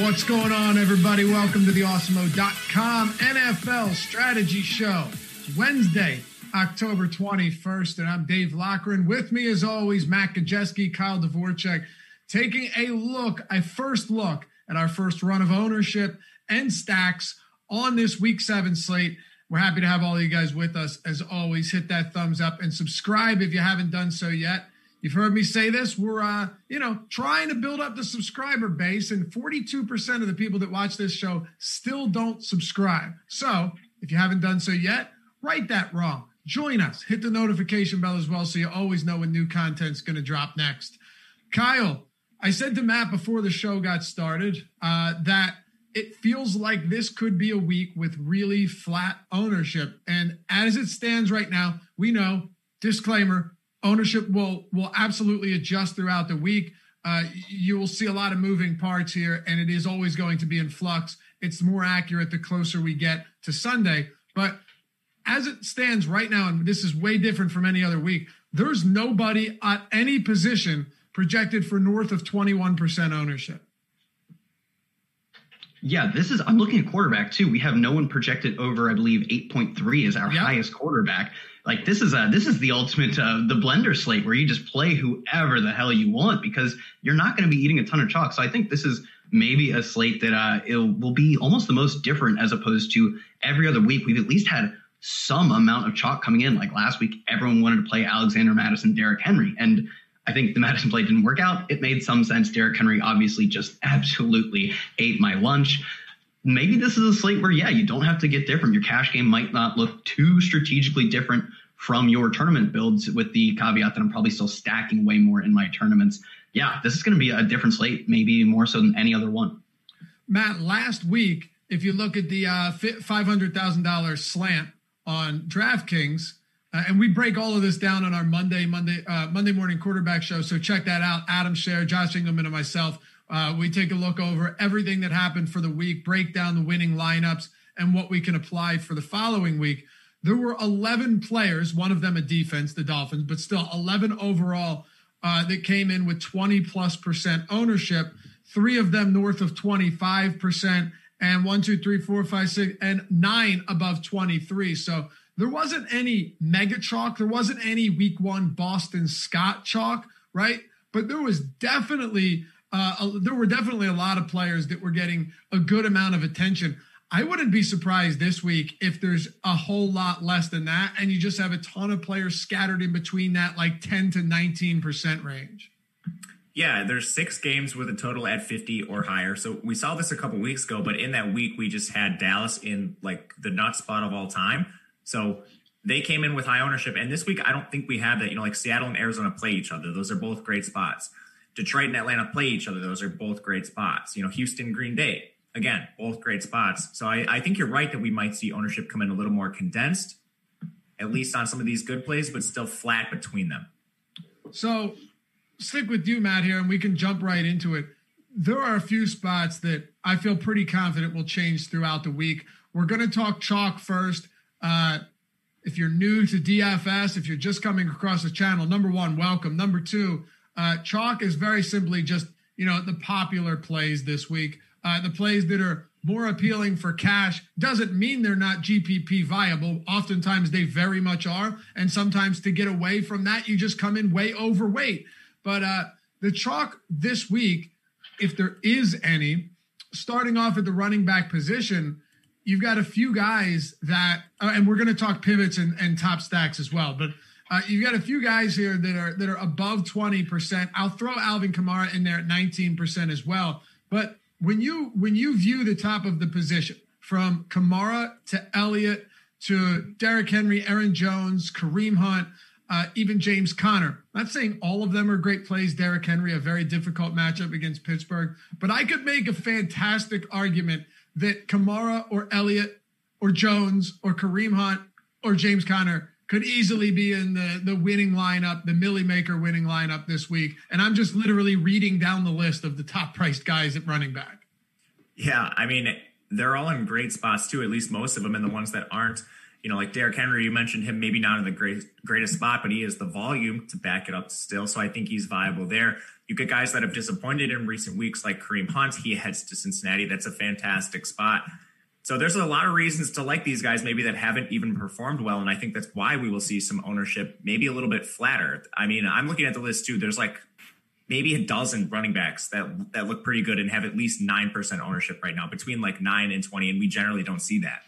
What's going on, everybody? Welcome to the Awesemo.com NFL Strategy Show. It's Wednesday, October 21st, and I'm Dave Loughran. With me, as always, Matt Gajewski, Kyle Dvorchak, taking a look, a first look at our first run of ownership and stacks on this week seven slate. We're happy to have all you guys with us. As always, hit that thumbs up and subscribe if you haven't done so yet. You've heard me say this. We're, uh, you know, trying to build up the subscriber base, and 42% of the people that watch this show still don't subscribe. So if you haven't done so yet, right that wrong. Join us. Hit the notification bell as well so you always know when new content's going to drop next. Kyle, I said to Matt before the show got started uh, that it feels like this could be a week with really flat ownership. And as it stands right now, we know, disclaimer, ownership will will absolutely adjust throughout the week. Uh, you will see a lot of moving parts here, and it is always going to be in flux. It's more accurate the closer we get to Sunday. But as it stands right now, and this is way different from any other week, there's nobody at any position projected for north of 21% ownership. Yeah, this is. I'm looking at quarterback too. We have no one projected over, I believe, 8.3 is our Yep. highest quarterback. Like this is a this is the ultimate uh, the blender slate where you just play whoever the hell you want because you're not going to be eating a ton of chalk. So I think this is maybe a slate that uh, it will be almost the most different as opposed to every other week. We've at least had some amount of chalk coming in. Like last week, everyone wanted to play Alexander Mattison, Derrick Henry, and I think the Mattison play didn't work out. It made some sense. Derrick Henry obviously just absolutely ate my lunch. Maybe this is a slate where, yeah, you don't have to get different. Your cash game might not look too strategically different from your tournament builds, with the caveat that I'm probably still stacking way more in my tournaments. Yeah, this is going to be a different slate, maybe more so than any other one. Matt, last week, if you look at the uh, $500,000 slant on DraftKings, uh, and we break all of this down on our Monday, Monday, uh, Monday morning quarterback show. So check that out. Adam Scher, Josh Engelman, and myself. Uh, we take a look over everything that happened for the week, break down the winning lineups, and what we can apply for the following week. There were 11 players, one of them a defense, the Dolphins, but still 11 overall uh, that came in with 20 plus percent ownership. Three of them north of 25 percent, and one, two, three, four, five, six, and nine above 23. So there wasn't any mega chalk. There wasn't any week one Boston Scott chalk, right? But there was definitely uh, there were definitely a lot of players that were getting a good amount of attention. I wouldn't be surprised this week if there's a whole lot less than that, and you just have a ton of players scattered in between that like 10 to 19 percent range. Yeah, there's six games with a total at 50 or higher. So we saw this a couple weeks ago, but in that week we just had Dallas in like the nut spot of all time. So they came in with high ownership. And this week I don't think we have that. You know, like Seattle and Arizona play each other. Those are both great spots. Detroit and Atlanta play each other. Those are both great spots. You know, Houston, Green Bay, again, both great spots. So I, I think you're right that we might see ownership come in a little more condensed, at least on some of these good plays, but still flat between them. So stick with you, Matt, here, and we can jump right into it. There are a few spots that I feel pretty confident will change throughout the week. We're going to talk chalk first. Uh, if you're new to DFS, if you're just coming across the channel, number one, welcome. Number two, uh, chalk is very simply just you know the popular plays this week. uh, the plays that are more appealing for cash doesn't mean they're not GPP viable. Oftentimes they very much are. And sometimes to get away from that, you just come in way overweight. But uh, the chalk this week, if there is any, starting off at the running back position, you've got a few guys that, uh, and we're going to talk pivots and, and top stacks as well. But uh, you've got a few guys here that are that are above 20%. I'll throw Alvin Kamara in there at 19% as well. But when you when you view the top of the position from Kamara to Elliott to Derrick Henry, Aaron Jones, Kareem Hunt, uh, even James Conner. Not saying all of them are great plays. Derrick Henry, a very difficult matchup against Pittsburgh, but I could make a fantastic argument that Kamara or Elliott or Jones or Kareem Hunt or James Conner could easily be in the the winning lineup, the Millie Maker winning lineup this week. And I'm just literally reading down the list of the top priced guys at running back. Yeah, I mean, they're all in great spots too, at least most of them, and the ones that aren't, you know, like Derrick Henry, you mentioned him maybe not in the great, greatest spot, but he has the volume to back it up still. So I think he's viable there. You get guys that have disappointed in recent weeks, like Kareem Hunt. He heads to Cincinnati. That's a fantastic spot. So there's a lot of reasons to like these guys, maybe that haven't even performed well. And I think that's why we will see some ownership, maybe a little bit flatter. I mean, I'm looking at the list too. There's like maybe a dozen running backs that that look pretty good and have at least nine percent ownership right now, between like nine and twenty, and we generally don't see that.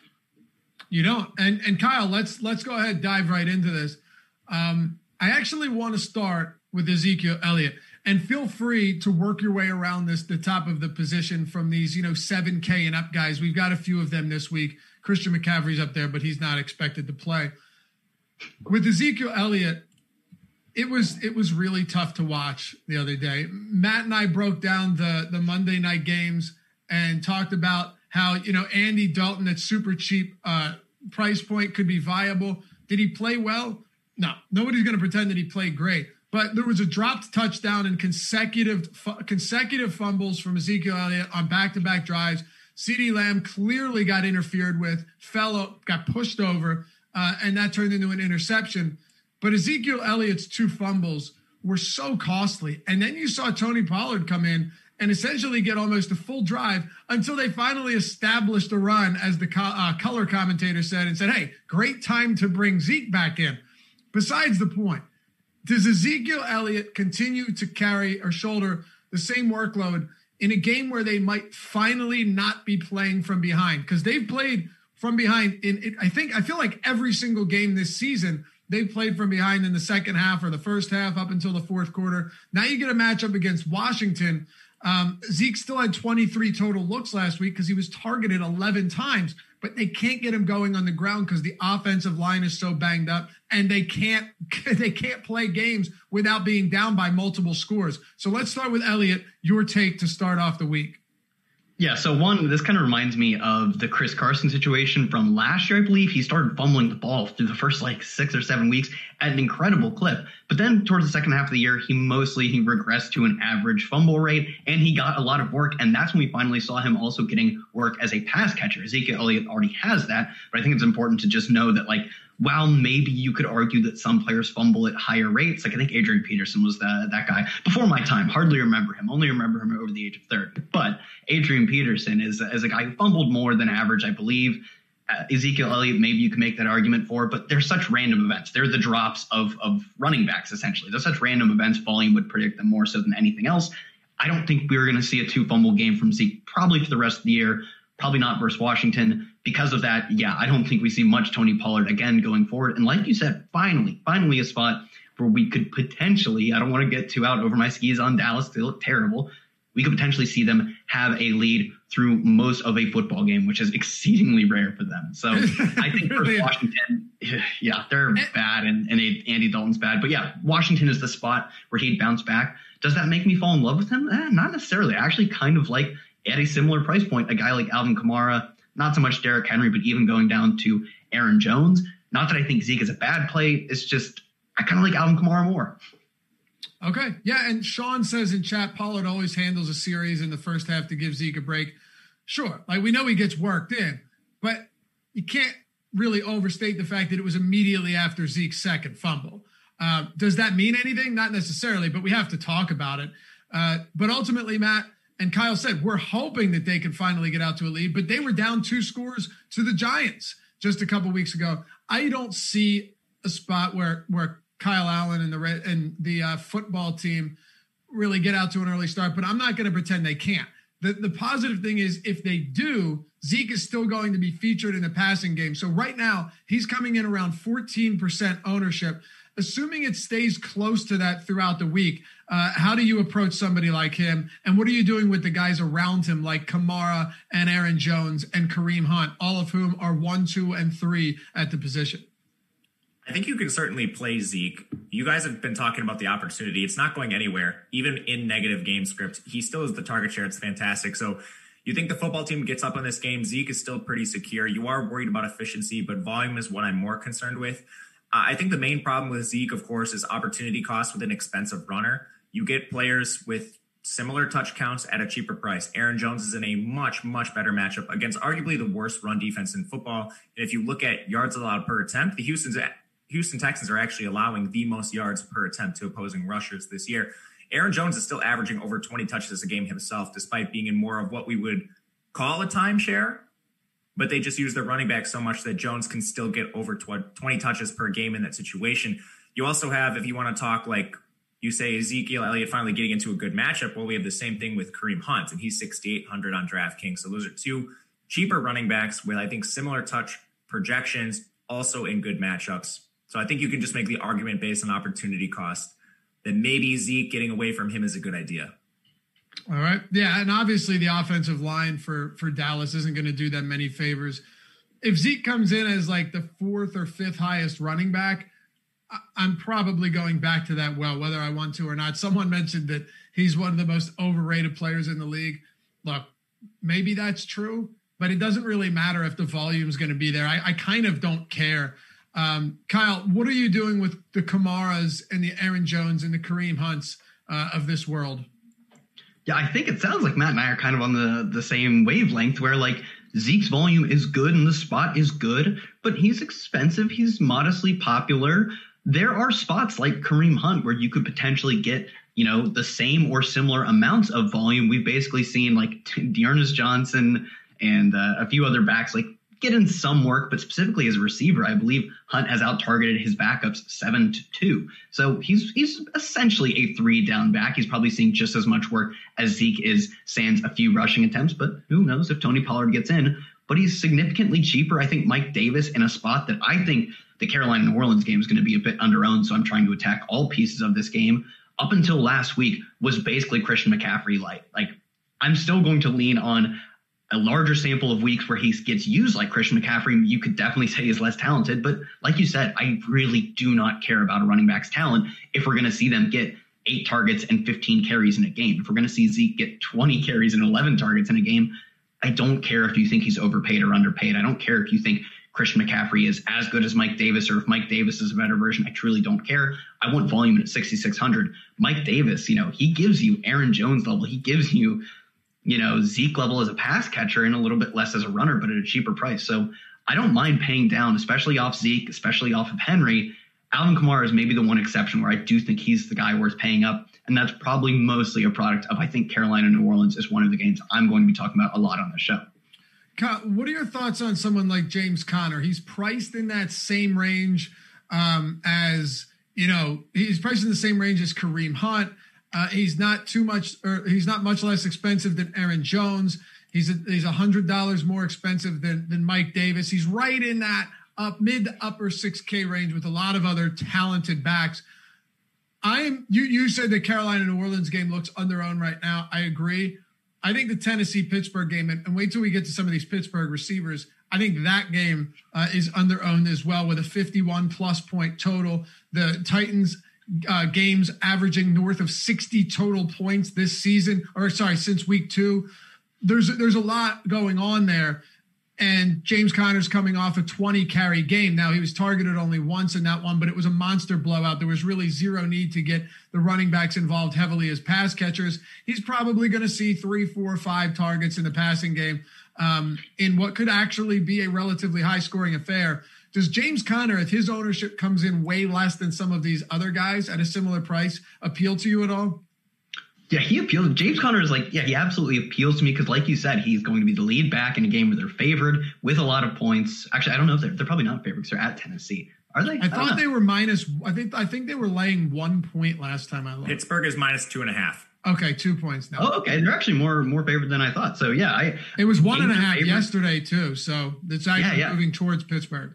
You don't. And and Kyle, let's let's go ahead dive right into this. Um, I actually want to start with Ezekiel Elliott and feel free to work your way around this the top of the position from these you know 7k and up guys. We've got a few of them this week. Christian mccaffrey's up there but he's not expected to play. With ezekiel elliott it was it was really tough to watch the other day. Matt and i broke down the the monday night games and talked about how you know andy dalton at super cheap uh price point could be viable. Did he play well? No. Nobody's going to pretend that he played great but there was a dropped touchdown and consecutive consecutive fumbles from Ezekiel Elliott on back-to-back drives. CeeDee Lamb clearly got interfered with, fell, got pushed over, uh, and that turned into an interception. But Ezekiel Elliott's two fumbles were so costly. And then you saw Tony Pollard come in and essentially get almost a full drive until they finally established a run, as the co- uh, color commentator said, and said, hey, great time to bring Zeke back in. Besides the point, does Ezekiel Elliott continue to carry or shoulder the same workload in a game where they might finally not be playing from behind? Because they've played from behind in, I think, I feel like every single game this season, they've played from behind in the second half or the first half up until the fourth quarter. Now you get a matchup against Washington. Um, Zeke still had 23 total looks last week because he was targeted 11 times but they can't get him going on the ground because the offensive line is so banged up and they can't they can't play games without being down by multiple scores. So let's start with Elliott, Your take to start off the week. Yeah, so one, this kind of reminds me of the Chris Carson situation from last year, I believe. He started fumbling the ball through the first like six or seven weeks at an incredible clip. But then towards the second half of the year, he mostly he regressed to an average fumble rate and he got a lot of work. And that's when we finally saw him also getting work as a pass catcher. Ezekiel Elliott already has that, but I think it's important to just know that like while maybe you could argue that some players fumble at higher rates, like I think Adrian Peterson was the, that guy before my time. Hardly remember him. Only remember him over the age of 30. But Adrian Peterson is, is a guy who fumbled more than average, I believe. Uh, Ezekiel Elliott, maybe you can make that argument for, but they're such random events. They're the drops of, of running backs, essentially. They're such random events. Volume would predict them more so than anything else. I don't think we're going to see a two fumble game from Zeke probably for the rest of the year. Probably not versus Washington. Because of that, yeah, I don't think we see much Tony Pollard again going forward. And like you said, finally, finally a spot where we could potentially, I don't want to get too out over my skis on Dallas, they look terrible. We could potentially see them have a lead through most of a football game, which is exceedingly rare for them. So I think for Washington, yeah, they're bad and, and Andy Dalton's bad. But yeah, Washington is the spot where he'd bounce back. Does that make me fall in love with him? Eh, not necessarily. I actually kind of like at a similar price point, a guy like Alvin Kamara, not so much Derrick Henry, but even going down to Aaron Jones. Not that I think Zeke is a bad play. It's just I kind of like Alvin Kamara more. Okay. Yeah. And Sean says in chat, Pollard always handles a series in the first half to give Zeke a break. Sure. Like we know he gets worked in, but you can't really overstate the fact that it was immediately after Zeke's second fumble. Uh, does that mean anything? Not necessarily, but we have to talk about it. Uh, but ultimately, Matt, And Kyle said, we're hoping that they can finally get out to a lead, but they were down two scores to the Giants just a couple weeks ago. I don't see a spot where where Kyle Allen and the and the uh, football team really get out to an early start, but I'm not going to pretend they can't. The, the positive thing is if they do, Zeke is still going to be featured in the passing game. So right now, he's coming in around 14% ownership. Assuming it stays close to that throughout the week, uh, how do you approach somebody like him? And what are you doing with the guys around him, like Kamara and Aaron Jones and Kareem Hunt, all of whom are one, two, and three at the position? I think you can certainly play Zeke. You guys have been talking about the opportunity. It's not going anywhere. Even in negative game script, he still is the target share. It's fantastic. So you think the football team gets up on this game. Zeke is still pretty secure. You are worried about efficiency, but volume is what I'm more concerned with. I think the main problem with Zeke, of course, is opportunity cost with an expensive runner. You get players with similar touch counts at a cheaper price. Aaron Jones is in a much, much better matchup against arguably the worst run defense in football. And if you look at yards allowed per attempt, the Houston's Houston Texans are actually allowing the most yards per attempt to opposing rushers this year. Aaron Jones is still averaging over 20 touches a game himself, despite being in more of what we would call a timeshare. But they just use their running back so much that Jones can still get over 20 touches per game in that situation. You also have, if you want to talk like you say Ezekiel Elliott finally getting into a good matchup, well, we have the same thing with Kareem Hunt, and he's 6,800 on DraftKings. So those are two cheaper running backs with, I think, similar touch projections, also in good matchups. So I think you can just make the argument based on opportunity cost that maybe Zeke getting away from him is a good idea. All right. Yeah, and obviously the offensive line for for Dallas isn't going to do them many favors. If Zeke comes in as like the fourth or fifth highest running back, I'm probably going back to that well, whether I want to or not. Someone mentioned that he's one of the most overrated players in the league. Look, maybe that's true, but it doesn't really matter if the volume is going to be there. I, I kind of don't care um, Kyle, what are you doing with the Kamaras and the Aaron Jones and the Kareem Hunts uh, of this world? Yeah, I think it sounds like Matt and I are kind of on the the same wavelength where like Zeke's volume is good and the spot is good, but he's expensive. He's modestly popular. There are spots like Kareem Hunt where you could potentially get, you know, the same or similar amounts of volume. We've basically seen like D'Ernest Johnson and uh, a few other backs like get in some work, but specifically as a receiver, I believe Hunt has out targeted his backups seven to two. So he's he's essentially a three down back. He's probably seeing just as much work as Zeke is sans a few rushing attempts, but who knows if Tony Pollard gets in. But he's significantly cheaper. I think Mike Davis in a spot that I think the Carolina New Orleans game is going to be a bit under owned. So I'm trying to attack all pieces of this game. Up until last week was basically Christian McCaffrey light. Like I'm still going to lean on a larger sample of weeks where he gets used like Christian McCaffrey, you could definitely say is less talented. But like you said, I really do not care about a running back's talent if we're going to see them get eight targets and 15 carries in a game. If we're going to see Zeke get 20 carries and 11 targets in a game, I don't care if you think he's overpaid or underpaid. I don't care if you think Christian McCaffrey is as good as Mike Davis or if Mike Davis is a better version. I truly don't care. I want volume at 6,600. Mike Davis, you know, he gives you Aaron Jones level. He gives you you know, Zeke level as a pass catcher and a little bit less as a runner, but at a cheaper price. So I don't mind paying down, especially off Zeke, especially off of Henry. Alvin Kamara is maybe the one exception where I do think he's the guy worth paying up. And that's probably mostly a product of, I think, Carolina New Orleans is one of the games I'm going to be talking about a lot on the show. What are your thoughts on someone like James Conner? He's priced in that same range um, as, you know, he's priced in the same range as Kareem Hunt. Uh, he's not too much, or he's not much less expensive than Aaron Jones. He's a, he's hundred dollars more expensive than than Mike Davis. He's right in that up mid to upper six K range with a lot of other talented backs. I'm you you said the Carolina New Orleans game looks on their own right now. I agree. I think the Tennessee Pittsburgh game, and, and, wait till we get to some of these Pittsburgh receivers. I think that game uh, is under owned as well with a 51 plus point total. The Titans uh, games averaging north of 60 total points this season, or sorry, since week two. There's there's a lot going on there. And James Conner's coming off a 20 carry game. Now he was targeted only once in that one, but it was a monster blowout. There was really zero need to get the running backs involved heavily as pass catchers. He's probably going to see three, four, five targets in the passing game um, in what could actually be a relatively high scoring affair. Does James Conner, if his ownership comes in way less than some of these other guys at a similar price, appeal to you at all? Yeah, he appeals. James Conner is like, yeah, he absolutely appeals to me because, like you said, he's going to be the lead back in a game where they're favored with a lot of points. Actually, I don't know if they're, they're probably not favored because they're at Tennessee. Are they? I, I thought uh, they were minus. I think I think they were laying one point last time I looked. Pittsburgh is minus two and a half. Okay, two points now. Oh, okay. They're actually more more favored than I thought. So yeah, I it was one and a half yesterday too. So it's actually yeah, yeah. moving towards Pittsburgh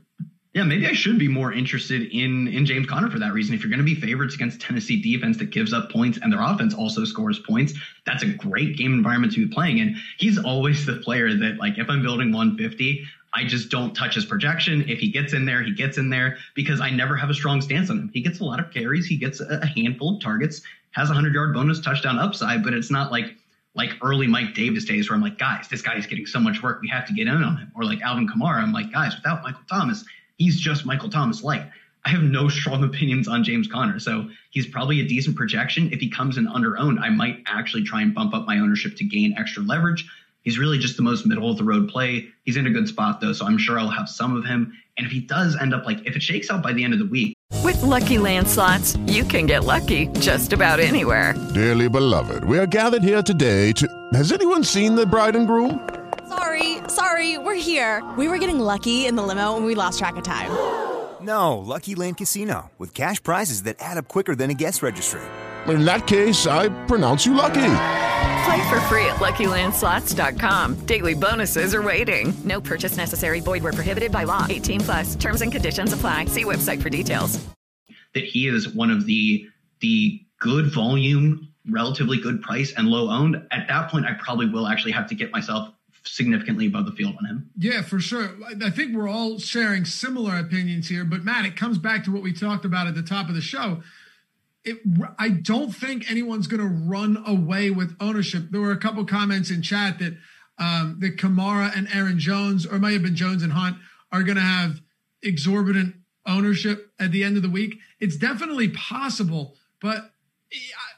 yeah, maybe I should be more interested in in James Conner for that reason. If you're going to be favorites against Tennessee defense that gives up points and their offense also scores points, that's a great game environment to be playing in. He's always the player that like if I'm building 150, I just don't touch his projection. If he gets in there, he gets in there because I never have a strong stance on him. He gets a lot of carries, he gets a handful of targets, has a 100-yard bonus touchdown upside, but it's not like like early Mike Davis days where I'm like, guys, this guy is getting so much work, we have to get in on him. Or like Alvin Kamara, I'm like, guys, without Michael Thomas, he's just Michael Thomas light. I have no strong opinions on James Conner, so he's probably a decent projection. If he comes in under owned, I might actually try and bump up my ownership to gain extra leverage. He's really just the most middle of the road play. He's in a good spot though, so I'm sure I'll have some of him. And if he does end up like if it shakes out by the end of the week. With lucky Slots, you can get lucky just about anywhere. Dearly beloved, we are gathered here today to has anyone seen the bride and groom? Sorry, sorry, we're here. We were getting lucky in the limo and we lost track of time. No, Lucky Land Casino, with cash prizes that add up quicker than a guest registry. In that case, I pronounce you lucky. Play for free at LuckyLandSlots.com. Daily bonuses are waiting. No purchase necessary. Void where prohibited by law. 18 plus. Terms and conditions apply. See website for details. That he is one of the the good volume, relatively good price, and low owned. At that point, I probably will actually have to get myself significantly above the field on him. Yeah, for sure. I think we're all sharing similar opinions here, but Matt, it comes back to what we talked about at the top of the show. It, I don't think anyone's going to run away with ownership. There were a couple comments in chat that um, that Kamara and Aaron Jones, or it might have been Jones and Hunt, are going to have exorbitant ownership at the end of the week. It's definitely possible, but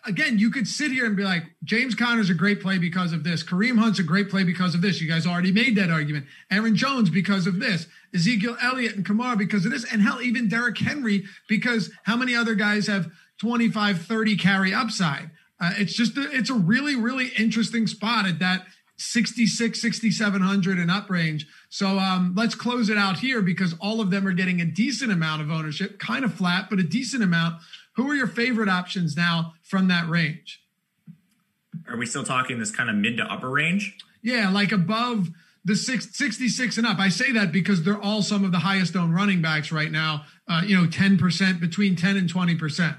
again, you could sit here and be like, James Conner's a great play because of this. Kareem Hunt's a great play because of this. You guys already made that argument. Aaron Jones because of this. Ezekiel Elliott and Kamara because of this. And hell, even Derrick Henry because how many other guys have 25, 30 carry upside? Uh, it's just, a, it's a really, really interesting spot at that 66, 6,700 and up range. So um, let's close it out here because all of them are getting a decent amount of ownership, kind of flat, but a decent amount. Who are your favorite options now from that range? Are we still talking this kind of mid to upper range? Yeah, like above the six, 66 and up. I say that because they're all some of the highest owned running backs right now, uh, you know, 10%, between 10 and 20%.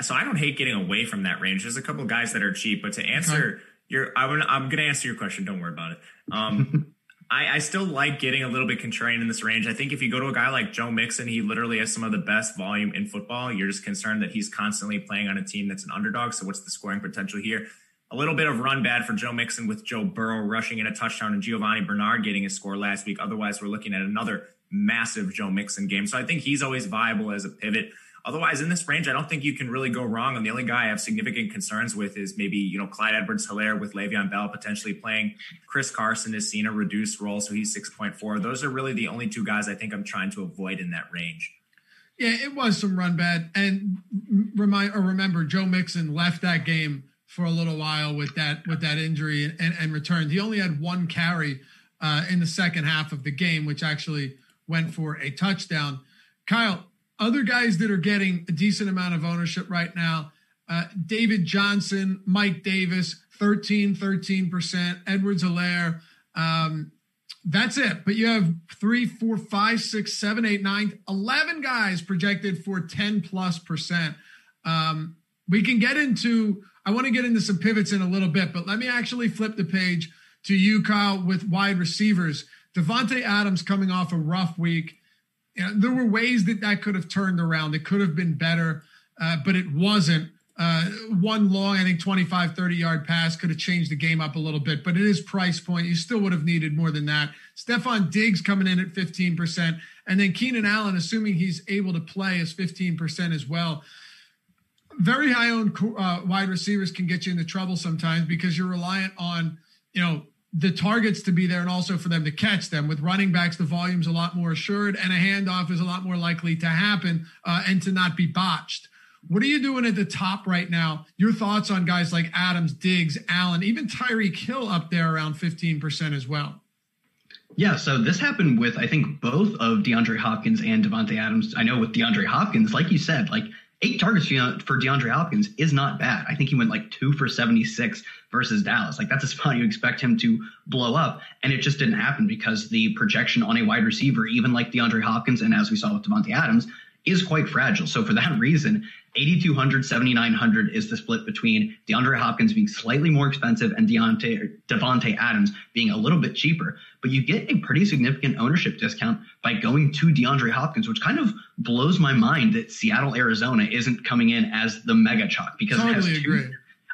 So I don't hate getting away from that range. There's a couple of guys that are cheap, but to answer okay. your, I'm, I'm going to answer your question. Don't worry about it. Um, I, I, still like getting a little bit contrarian in this range. I think if you go to a guy like Joe Mixon, he literally has some of the best volume in football. You're just concerned that he's constantly playing on a team that's an underdog. So what's the scoring potential here? A little bit of run bad for Joe Mixon with Joe Burrow rushing in a touchdown and Giovani Bernard getting a score last week. Otherwise, we're looking at another massive Joe Mixon game. So I think he's always viable as a pivot. Otherwise, in this range, I don't think you can really go wrong. And the only guy I have significant concerns with is maybe, you know, Clyde Edwards Helaire with Le'Veon Bell potentially playing. Chris Carson has seen a reduced role, so he's 6.4. Those are really the only two guys I think I'm trying to avoid in that range. Yeah, it was some run bad. And remind or remember, Joe Mixon left that game for a little while with that with that injury and, and returned. He only had one carry uh, in the second half of the game, which actually went for a touchdown. Kyle, other guys that are getting a decent amount of ownership right now uh, David Johnson, Mike Davis, 13, 13%, Edwards Helaire. Um, that's it. But you have three, four, five, six, seven, eight, nine, 11 guys projected for 10 plus percent. Um, we can get into, I want to get into some pivots in a little bit, but let me actually flip the page to you, Kyle, with wide receivers. Davante Adams coming off a rough week you know, there were ways that that could have turned around. It could have been better, uh, but it wasn't. Uh, one long, I think 25, 30 yard pass could have changed the game up a little bit, but it is price point. You still would have needed more than that. Stefon Diggs coming in at 15%, and then Keenan Allen, assuming he's able to play, is 15% as well. Very high owned uh, wide receivers can get you into trouble sometimes because you're reliant on, you know, the targets to be there and also for them to catch them. With running backs, the volume's a lot more assured and a handoff is a lot more likely to happen uh, and to not be botched. What are you doing at the top right now? Your thoughts on guys like Adams, Diggs, Allen, even Tyreek Hill up there around 15% as well. Yeah, so this happened with I think both of DeAndre Hopkins and Davante Adams. I know with DeAndre Hopkins, like you said, like eight targets for DeAndre Hopkins is not bad. I think he went like two for 76 versus Dallas. Like that's a spot you expect him to blow up. And it just didn't happen because the projection on a wide receiver, even like DeAndre Hopkins, and as we saw with Davante Adams, is quite fragile. So for that reason, 8,200, 7,900 is the split between DeAndre Hopkins being slightly more expensive and Deontay, Davante Adams being a little bit cheaper. But you get a pretty significant ownership discount by going to DeAndre Hopkins, which kind of blows my mind that Seattle, Arizona isn't coming in as the mega chalk because totally it has two. agree.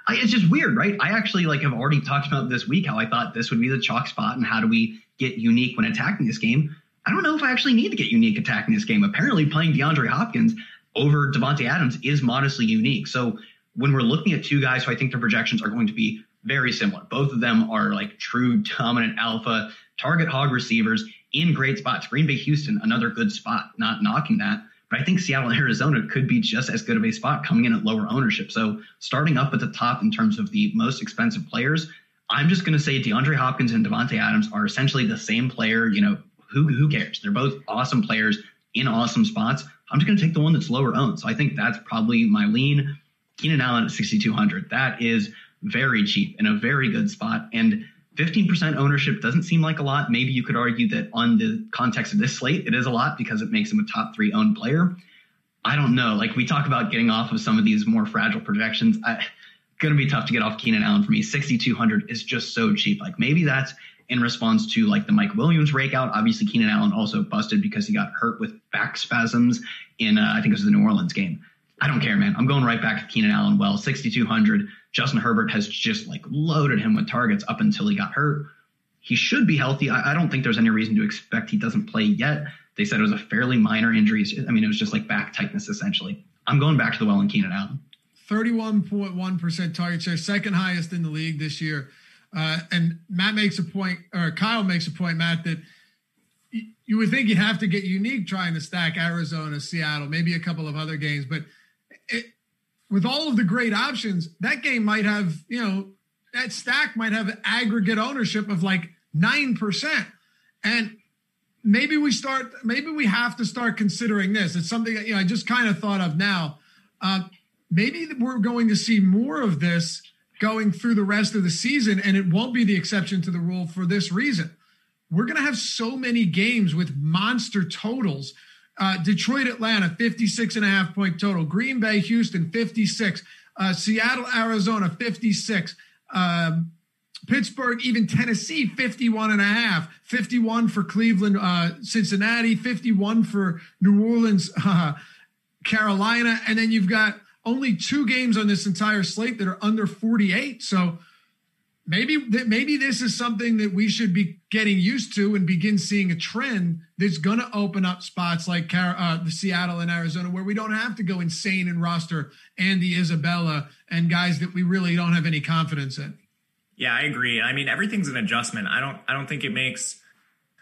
I, it's just weird, right? I actually like have already talked about this week how I thought this would be the chalk spot and how do we get unique when attacking this game. I don't know if I actually need to get unique attacking this game. Apparently, playing DeAndre Hopkins over Davante Adams is modestly unique. So when we're looking at two guys who I think their projections are going to be very similar, both of them are like true dominant alpha target hog receivers in great spots. Green Bay, Houston, another good spot, not knocking that. But I think Seattle and Arizona could be just as good of a spot coming in at lower ownership. So starting up at the top in terms of the most expensive players, I'm just going to say DeAndre Hopkins and Davante Adams are essentially the same player. You know, who who cares? They're both awesome players in awesome spots. I'm just going to take the one that's lower owned. So I think that's probably my lean. Keenan Allen at 6,200. That is very cheap in a very good spot. And 15% ownership doesn't seem like a lot. Maybe you could argue that on the context of this slate, it is a lot because it makes him a top three owned player. I don't know. Like we talk about getting off of some of these more fragile projections. I, going to be tough to get off Keenan Allen for me. 6,200 is just so cheap. Like maybe that's in response to like the Mike Williams breakout. Obviously, Keenan Allen also busted because he got hurt with back spasms in, uh, I think it was the New Orleans game. I don't care, man. I'm going right back to Keenan Allen. Well, 6,200. Justin Herbert has just like loaded him with targets up until he got hurt. He should be healthy. I, I don't think there's any reason to expect he doesn't play yet. They said it was a fairly minor injury. I mean, it was just like back tightness essentially. I'm going back to the well in Keenan Allen. 31.1% target share, second highest in the league this year. Uh, and Matt makes a point, or Kyle makes a point, Matt, that you would think you'd have to get unique trying to stack Arizona, Seattle, maybe a couple of other games. But with all of the great options, that game might have, you know, that stack might have aggregate ownership of like 9%. And maybe we start, maybe we have to start considering this. It's something that, you know, I just kind of thought of now. Uh, maybe we're going to see more of this going through the rest of the season, and it won't be the exception to the rule for this reason. We're going to have so many games with monster totals. Uh, Detroit, Atlanta, 56 and a half point total. Green Bay, Houston, 56. Uh, Seattle, Arizona, 56. Um, Pittsburgh, even Tennessee, 51 and a half. 51 for Cleveland, uh, Cincinnati, 51 for New Orleans, uh, Carolina. And then you've got only two games on this entire slate that are under 48. So maybe maybe this is something that we should be getting used to and begin seeing a trend that's going to open up spots like uh, the Seattle and Arizona where we don't have to go insane and roster Andy Isabella and guys that we really don't have any confidence in. Yeah, I agree. I mean, everything's an adjustment. I don't I don't think it makes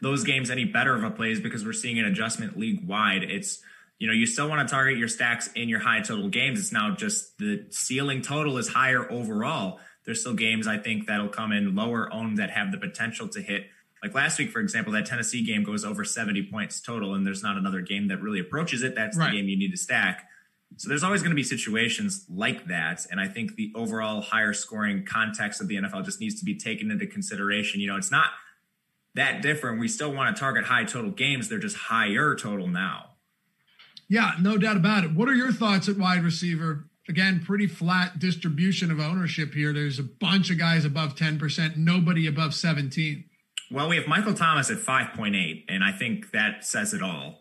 those games any better of a plays because we're seeing an adjustment league wide. It's you know, you still want to target your stacks in your high total games. It's now just the ceiling total is higher overall. There's still games I think that'll come in lower owned that have the potential to hit. Like last week, for example, that Tennessee game goes over 70 points total, and there's not another game that really approaches it. That's right. the game you need to stack. So there's always going to be situations like that. And I think the overall higher scoring context of the NFL just needs to be taken into consideration. You know, it's not that different. We still want to target high total games. They're just higher total now. Yeah, no doubt about it. What are your thoughts at wide receiver? Again, pretty flat distribution of ownership here. There's a bunch of guys above 10%, nobody above 17. Well, we have Michael Thomas at 5.8, and I think that says it all.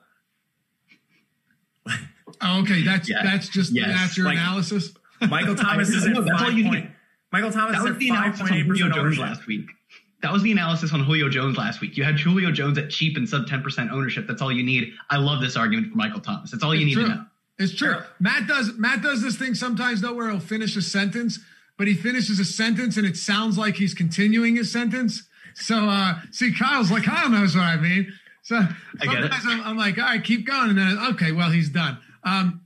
oh, okay, that's yeah. that's just yes. that's your like, analysis. Michael Thomas is at no, 5. Point, Michael Thomas is at 5.8% ownership last week. That was the analysis on Julio Jones last week. You had Julio Jones at cheap and sub 10% ownership. That's all you need. I love this argument for Michael Thomas. That's all you it's need true. to know. It's true. Sure. Matt does Matt does this thing sometimes though where he'll finish a sentence, but he finishes a sentence and it sounds like he's continuing his sentence. So uh see Kyle's like, Kyle knows what I mean. So sometimes I'm, I'm, like, all right, keep going. And then okay, well, he's done. Um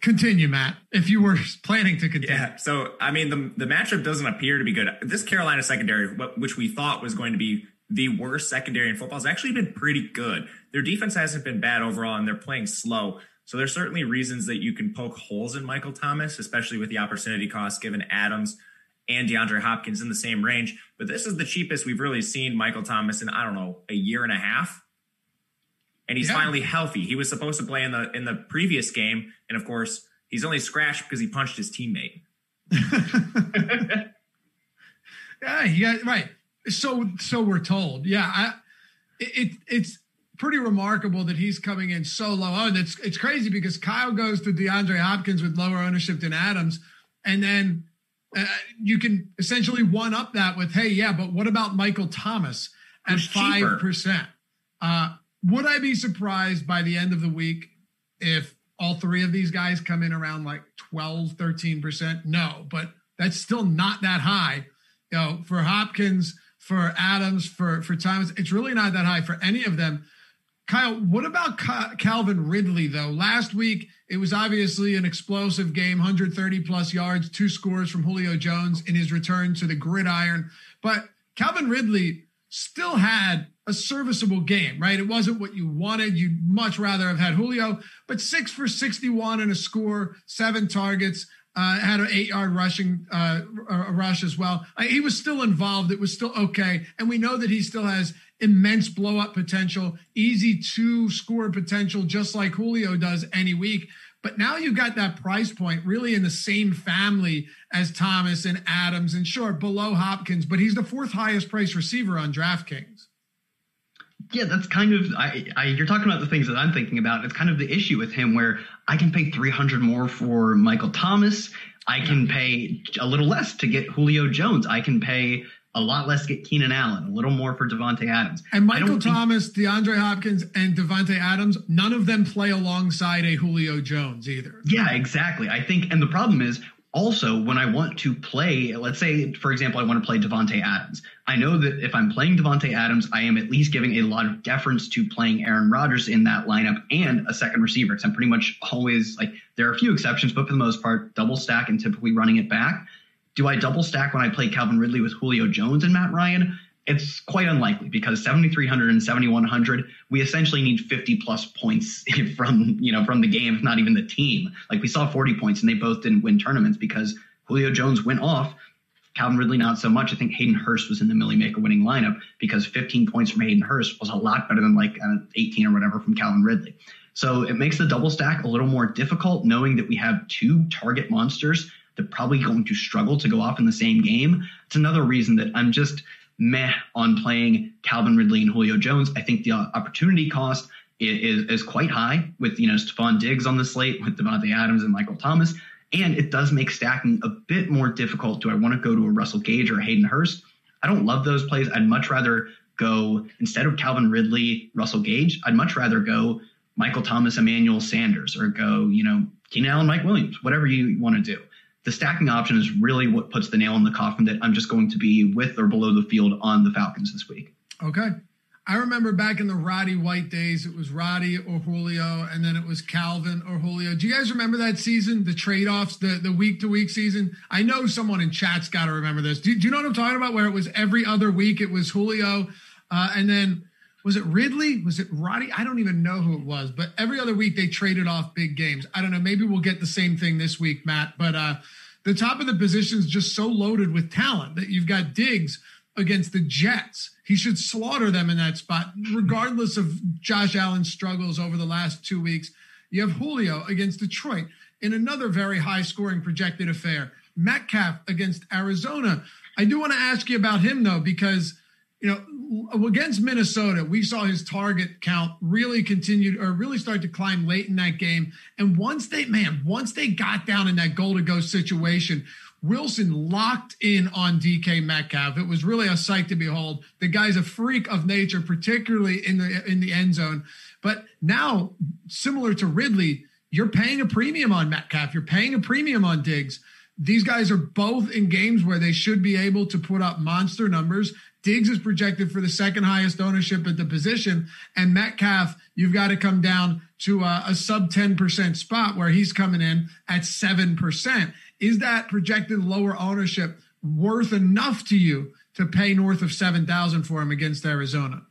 continue, Matt, if you were planning to continue. Yeah. So, I mean, the, the matchup doesn't appear to be good. This Carolina secondary, which we thought was going to be the worst secondary in football, has actually been pretty good. Their defense hasn't been bad overall, and they're playing slow. So, there's certainly reasons that you can poke holes in Michael Thomas, especially with the opportunity cost given Adams and DeAndre Hopkins in the same range. But this is the cheapest we've really seen Michael Thomas in, I don't know, a year and a half and he's yeah. finally healthy. He was supposed to play in the in the previous game, and of course, he's only scratched because he punched his teammate. yeah, yeah, right. So so we're told. Yeah, I, it it's pretty remarkable that he's coming in so low. Oh, and it's it's crazy because Kyle goes to DeAndre Hopkins with lower ownership than Adams, and then uh, you can essentially one up that with, hey, yeah, but what about Michael Thomas at five percent? Uh, would I be surprised by the end of the week if all three of these guys come in around like 12, 13%? No, but that's still not that high. You know, for Hopkins, for Adams, for for Thomas, it's really not that high for any of them. Kyle, what about Calvin Ridley though? Last week it was obviously an explosive game, 130 plus yards, two scores from Julio Jones in his return to the gridiron. But Calvin Ridley still had a serviceable game, right? It wasn't what you wanted. You'd much rather have had Julio, but six for 61 and a score, seven targets, uh, had an eight yard rushing uh, rush as well. Uh, he was still involved. It was still okay. And we know that he still has immense blow up potential, easy to score potential, just like Julio does any week. But now you've got that price point really in the same family as Thomas and Adams and sure below Hopkins, but he's the fourth highest price receiver on DraftKings. Yeah, that's kind of I, I, you're talking about the things that I'm thinking about. It's kind of the issue with him where I can pay 300 more for Michael Thomas. I can pay a little less to get Julio Jones. I can pay a lot less to get Keenan Allen, a little more for Davante Adams. And Michael Thomas, think, DeAndre Hopkins, and Davante Adams, none of them play alongside a Julio Jones either. Yeah, exactly. I think, and the problem is also when I want to play, let's say, for example, I want to play Davante Adams. I know that if I'm playing Davante Adams, I am at least giving a lot of deference to playing Aaron Rodgers in that lineup and a second receiver. Because I'm pretty much always like there are a few exceptions, but for the most part, double stack and typically running it back. Do I double stack when I play Calvin Ridley with Julio Jones and Matt Ryan? It's quite unlikely because 7,300 and 7,100, we essentially need 50 plus points from, you know, from the game, if not even the team. Like we saw 40 points and they both didn't win tournaments because Julio Jones went off. Calvin Ridley, not so much. I think Hayden Hurst was in the Millie Maker winning lineup because 15 points from Hayden Hurst was a lot better than like uh, 18 or whatever from Calvin Ridley. So it makes the double stack a little more difficult knowing that we have two target monsters they're probably going to struggle to go off in the same game. It's another reason that I'm just meh on playing Calvin Ridley and Julio Jones. I think the uh, opportunity cost is, is quite high with, you know, Stefon Diggs on the slate with Davante Adams and Michael Thomas. And it does make stacking a bit more difficult. Do I want to go to a Russell Gage or Hayden Hurst? I don't love those plays. I'd much rather go instead of Calvin Ridley, Russell Gage. I'd much rather go Michael Thomas, Emmanuel Sanders, or go, you know, Keenan Allen, Mike Williams, whatever you want to do the stacking option is really what puts the nail in the coffin that I'm just going to be with or below the field on the Falcons this week. Okay. I remember back in the Roddy White days, it was Roddy or Julio, and then it was Calvin or Julio. Do you guys remember that season, the trade offs, the, the week to week season? I know someone in chat's got to remember this. Do, do, you know what I'm talking about? Where it was every other week, it was Julio, uh, and then was it Ridley? Was it Roddy? I don't even know who it was, but every other week they traded off big games. I don't know. Maybe we'll get the same thing this week, Matt. But uh, the top of the position is just so loaded with talent that you've got Diggs against the Jets. He should slaughter them in that spot, regardless of Josh Allen's struggles over the last two weeks. You have Julio against Detroit in another very high scoring projected affair. Metcalf against Arizona. I do want to ask you about him though, because you know, against Minnesota, we saw his target count really continued or really start to climb late in that game. And once they, man, once they got down in that goal to go situation, Wilson locked in on DK Metcalf. It was really a sight to behold. The guy's a freak of nature, particularly in the in the end zone. But now, similar to Ridley, you're paying a premium on Metcalf. You're paying a premium on Diggs. These guys are both in games where they should be able to put up monster numbers. Diggs is projected for the second highest ownership at the position, and Metcalf, you've got to come down to a, a sub 10% spot where he's coming in at 7%. Is that projected lower ownership worth enough to you to pay north of 7,000 for him against Arizona?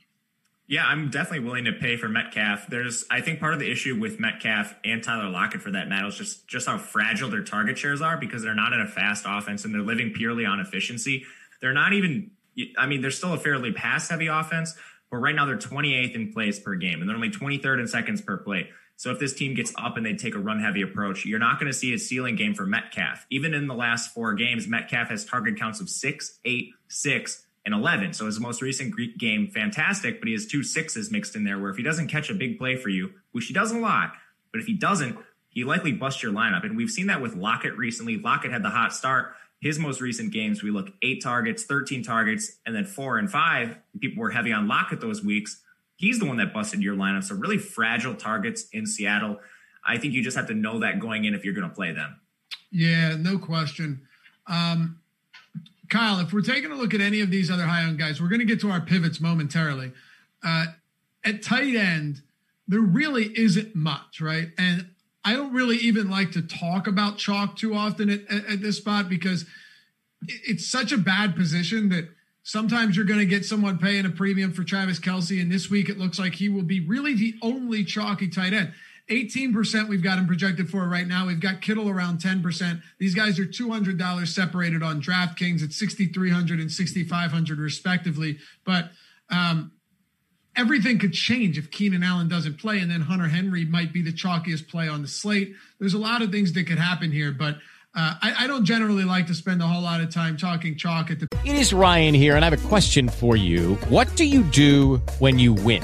Yeah, I'm definitely willing to pay for Metcalf. There's, I think, part of the issue with Metcalf and Tyler Lockett, for that matter, is just just how fragile their target shares are because they're not in a fast offense and they're living purely on efficiency. They're not even. I mean, they're still a fairly pass heavy offense, but right now they're 28th in plays per game and they're only 23rd in seconds per play. So if this team gets up and they take a run heavy approach, you're not going to see a ceiling game for Metcalf. Even in the last four games, Metcalf has target counts of six, eight, six, and 11. So his most recent game, fantastic, but he has two sixes mixed in there where if he doesn't catch a big play for you, which he does a lot, but if he doesn't, he likely busts your lineup. And we've seen that with Lockett recently. Lockett had the hot start. His most recent games, we look eight targets, 13 targets, and then four and five. People were heavy on Lockett those weeks. He's the one that busted your lineup. So really fragile targets in Seattle. I think you just have to know that going in if you're going to play them. Yeah, no question. Um, Kyle, if we're taking a look at any of these other high end guys, we're going to get to our pivots momentarily. Uh, at tight end, there really isn't much, right? And I don't really even like to talk about chalk too often at, at, at this spot because it's such a bad position that sometimes you're going to get someone paying a premium for Travis Kelce. And this week, it looks like he will be really the only chalky tight end. 18% we've got him projected for right now. We've got Kittle around 10%. These guys are $200 separated on DraftKings at 6,300 and 6,500 respectively. But um, everything could change if Keenan Allen doesn't play, and then Hunter Henry might be the chalkiest play on the slate. There's a lot of things that could happen here, but uh, I, I don't generally like to spend a whole lot of time talking chalk at the. It is Ryan here, and I have a question for you. What do you do when you win?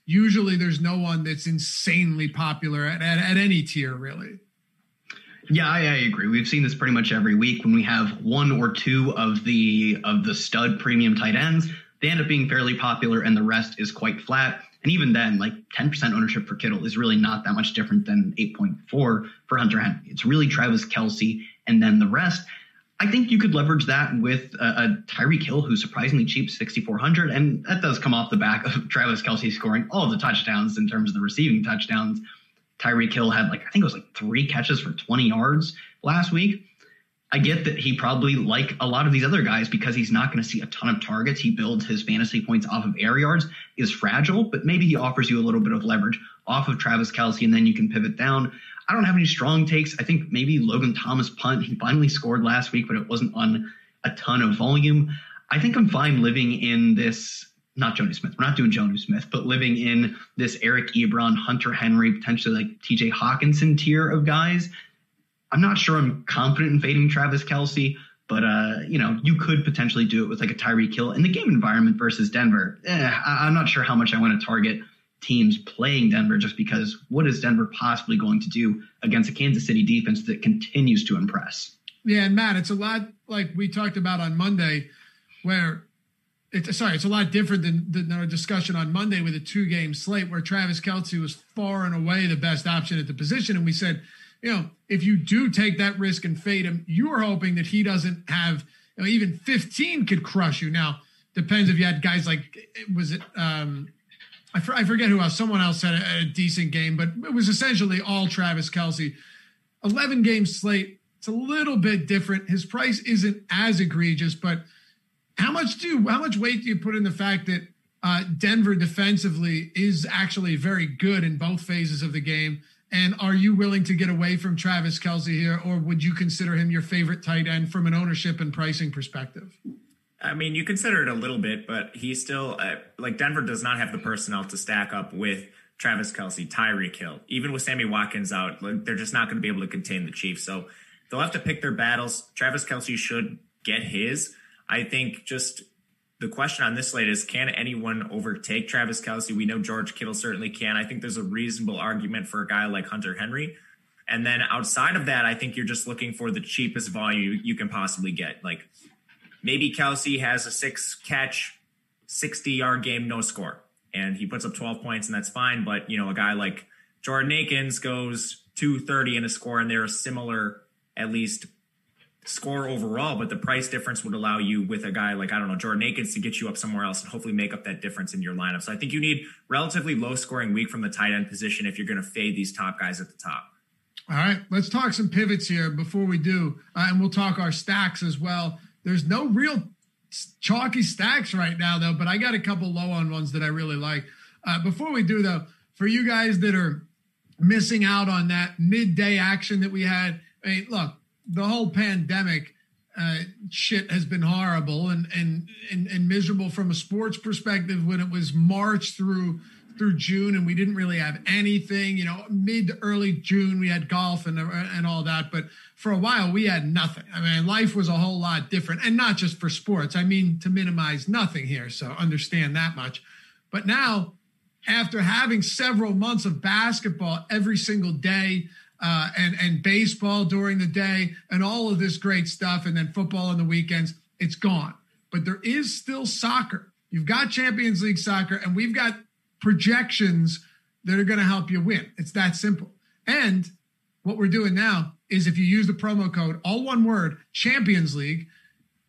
usually there's no one that's insanely popular at, at, at any tier, really. Yeah, I, I, agree. We've seen this pretty much every week when we have one or two of the of the stud premium tight ends. They end up being fairly popular, and the rest is quite flat. And even then, like 10% ownership for Kittle is really not that much different than 8.4 for Hunter Henry. It's really Travis Kelce and then the rest. I think you could leverage that with a, a Tyreek Hill who's surprisingly cheap, 6,400, and that does come off the back of Travis Kelce scoring all the touchdowns in terms of the receiving touchdowns. Tyreek Hill had like I think it was like three catches for 20 yards last week. I get that he probably like a lot of these other guys because he's not going to see a ton of targets. He builds his fantasy points off of air yards is fragile, but maybe he offers you a little bit of leverage off of Travis Kelce, and then you can pivot down. I don't have any strong takes. I think maybe Logan Thomas punt. He finally scored last week, but it wasn't on a ton of volume. I think I'm fine living in this not Jonnu Smith. We're not doing Jonnu Smith, but living in this Eric Ebron, Hunter Henry, potentially like TJ Hockenson tier of guys. I'm not sure I'm confident in fading Travis Kelce, but uh, you know, you could potentially do it with like a Tyreek Hill in the game environment versus Denver. Eh, I'm not sure how much I want to target teams playing Denver just because what is Denver possibly going to do against a Kansas City defense that continues to impress? Yeah, and Matt, it's a lot like we talked about on Monday, where it's sorry, it's a lot different than, than our discussion on Monday with a two game slate where Travis Kelce was far and away the best option at the position. And we said, you know, if you do take that risk and fade him, you are hoping that he doesn't have, you know, even 15 could crush you. Now, depends if you had guys like, was it, um, I, for, I forget who else, someone else had a, a decent game, but it was essentially all Travis Kelce. 11 game slate. It's a little bit different. His price isn't as egregious, but how much do how much weight do you put in the fact that uh, Denver defensively is actually very good in both phases of the game? And are you willing to get away from Travis Kelce here, or would you consider him your favorite tight end from an ownership and pricing perspective? I mean, you consider it a little bit, but he's still uh, like Denver does not have the personnel to stack up with Travis Kelce, Tyreek Hill, even with Sammy Watkins out. Like, they're just not going to be able to contain the Chiefs. So they'll have to pick their battles. Travis Kelce should get his. I think just the question on this slate is can anyone overtake Travis Kelce? We know George Kittle certainly can. I think there's a reasonable argument for a guy like Hunter Henry. And then outside of that, I think you're just looking for the cheapest volume you can possibly get. Like maybe Kelce has a six catch, 60 yard game, no score, and he puts up 12 points, and that's fine. But, you know, a guy like Jordan Akins goes 230 in a score, and they're a similar, at least score overall, but the price difference would allow you with a guy like, I don't know, Jordan Akins to get you up somewhere else and hopefully make up that difference in your lineup. So I think you need relatively low scoring week from the tight end position if you're going to fade these top guys at the top. All right, let's talk some pivots here before we do, uh, and we'll talk our stacks as well. There's no real chalky stacks right now, though, but I got a couple low on ones that I really like. Uh, before we do, though, for you guys that are missing out on that midday action that we had, I mean, look, the whole pandemic uh, shit has been horrible and, and and and miserable from a sports perspective when it was March through through June and we didn't really have anything. You know, mid to early June we had golf and and all that, but for a while we had nothing. I mean, life was a whole lot different, and not just for sports. I mean, to minimize nothing here, so understand that much. But now, after having several months of basketball every single day uh, and and baseball during the day and all of this great stuff, and then football on the weekends. It's gone, but there is still soccer. You've got Champions League soccer, and we've got projections that are going to help you win. It's that simple. And what we're doing now is if you use the promo code, all one word, Champions League,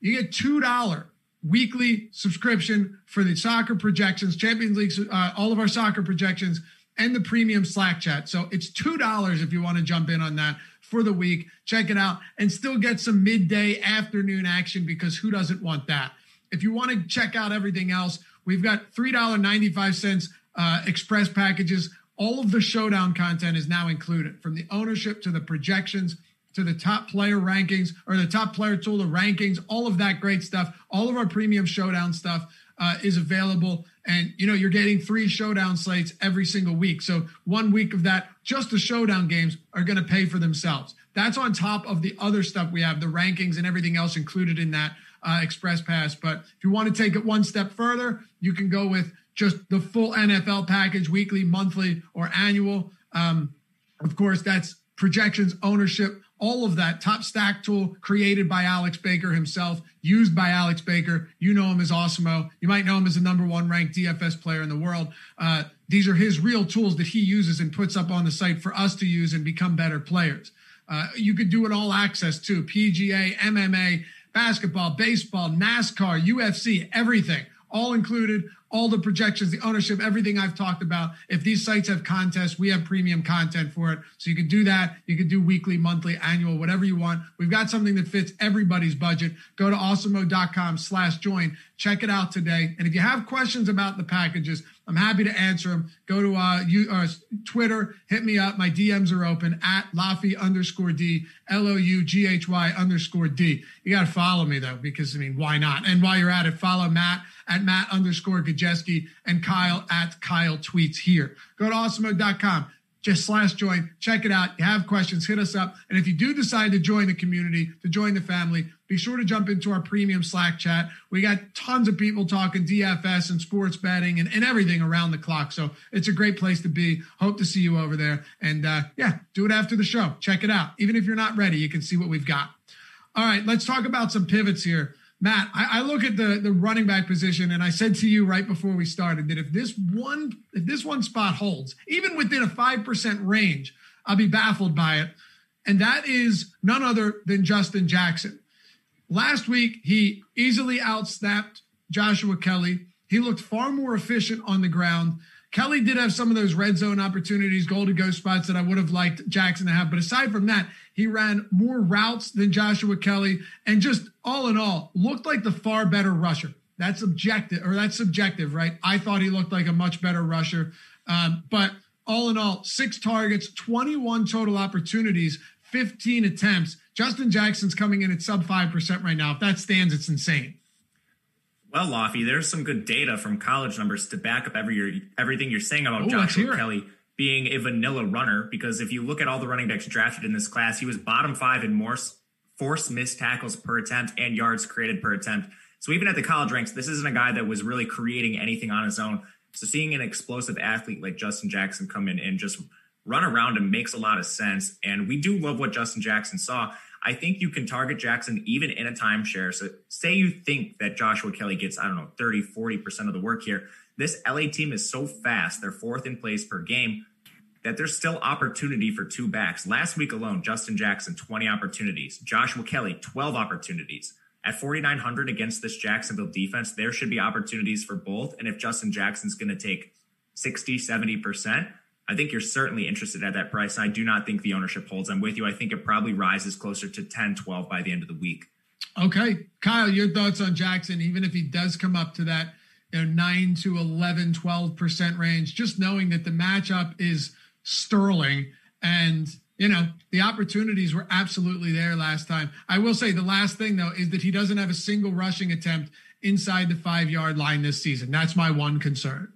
you get two dollar weekly subscription for the soccer projections, Champions League, uh, all of our soccer projections and the premium Slack chat. So it's $2 if you want to jump in on that for the week. Check it out and still get some midday afternoon action because who doesn't want that? If you want to check out everything else, we've got $3.95 uh, express packages. All of the showdown content is now included from the ownership to the projections to the top player rankings or the top player tool, the rankings, all of that great stuff. All of our premium showdown stuff uh, is available. And, you know, you're getting three showdown slates every single week. So one week of that, just the showdown games are going to pay for themselves. That's on top of the other stuff we have, the rankings and everything else included in that uh, Express Pass. But if you want to take it one step further, you can go with just the full NFL package, weekly, monthly, or annual. Um, of course, that's projections, ownership, all of that top stack tool created by Alex Baker himself, used by Alex Baker. You know him as Awesemo. You might know him as the number one ranked DFS player in the world. Uh, these are his real tools that he uses and puts up on the site for us to use and become better players. Uh, you could do it all access to PGA, MMA, basketball, baseball, NASCAR, UFC, everything all included, all the projections, the ownership, everything I've talked about. If these sites have contests, we have premium content for it. So you can do that. You can do weekly, monthly, annual, whatever you want. We've got something that fits everybody's budget. Go to awesemo.com slash join. Check it out today. And if you have questions about the packages, I'm happy to answer them. Go to uh, you, uh, Twitter, hit me up. My DMs are open at Loughy underscore D, L O U G H Y underscore D. You got to follow me though, because I mean, why not? And while you're at it, follow Matt at Matt underscore Gajewski and Kyle at Kyle tweets here. Go to awesemo.com just slash join. Check it out. You have questions, hit us up. And if you do decide to join the community, to join the family, be sure to jump into our premium Slack chat. We got tons of people talking DFS and sports betting and, and everything around the clock. So it's a great place to be. Hope to see you over there. And uh, yeah, do it after the show. Check it out. Even if you're not ready, you can see what we've got. All right, let's talk about some pivots here. Matt, I, I, look at the the running back position, and I said to you right before we started that if this one if this one spot holds, even within a five percent range, I'll be baffled by it. And that is none other than Justin Jackson. Last week, he easily outsnapped Joshua Kelley. He looked far more efficient on the ground. Kelley did have some of those red zone opportunities, goal to go spots that I would have liked Jackson to have. But aside from that, he ran more routes than Joshua Kelley and just all in all looked like the far better rusher. That's objective or that's subjective, right? I thought he looked like a much better rusher. Um, but all in all, six targets, 21 total opportunities, 15 attempts. Justin Jackson's coming in at sub 5% right now. If that stands, it's insane. Well, Loughy, there's some good data from college numbers to back up every, everything you're saying about Ooh, Joshua Kelley being a vanilla runner because if you look at all the running backs drafted in this class, he was bottom five in more forced missed tackles per attempt and yards created per attempt. So even at the college ranks, this isn't a guy that was really creating anything on his own. So seeing an explosive athlete like Justin Jackson come in and just run around him makes a lot of sense. And we do love what Justin Jackson saw. I think you can target Jackson even in a timeshare. So say you think that Joshua Kelley gets, I don't know, 30, 40% of the work here. This LA team is so fast. They're fourth in place per game that there's still opportunity for two backs. Last week alone, Justin Jackson, 20 opportunities. Joshua Kelley, 12 opportunities. At 4,900 against this Jacksonville defense, there should be opportunities for both. And if Justin Jackson's going to take 60, 70%, I think you're certainly interested at that price. I do not think the ownership holds. I'm with you. I think it probably rises closer to 10, 12 by the end of the week. Okay. Kyle, your thoughts on Jackson, even if he does come up to that you know, 9 to 11, 12% range, just knowing that the matchup is Sterling and you know, the opportunities were absolutely there last time. I will say the last thing though is that he doesn't have a single rushing attempt inside the five yard line this season. That's my one concern.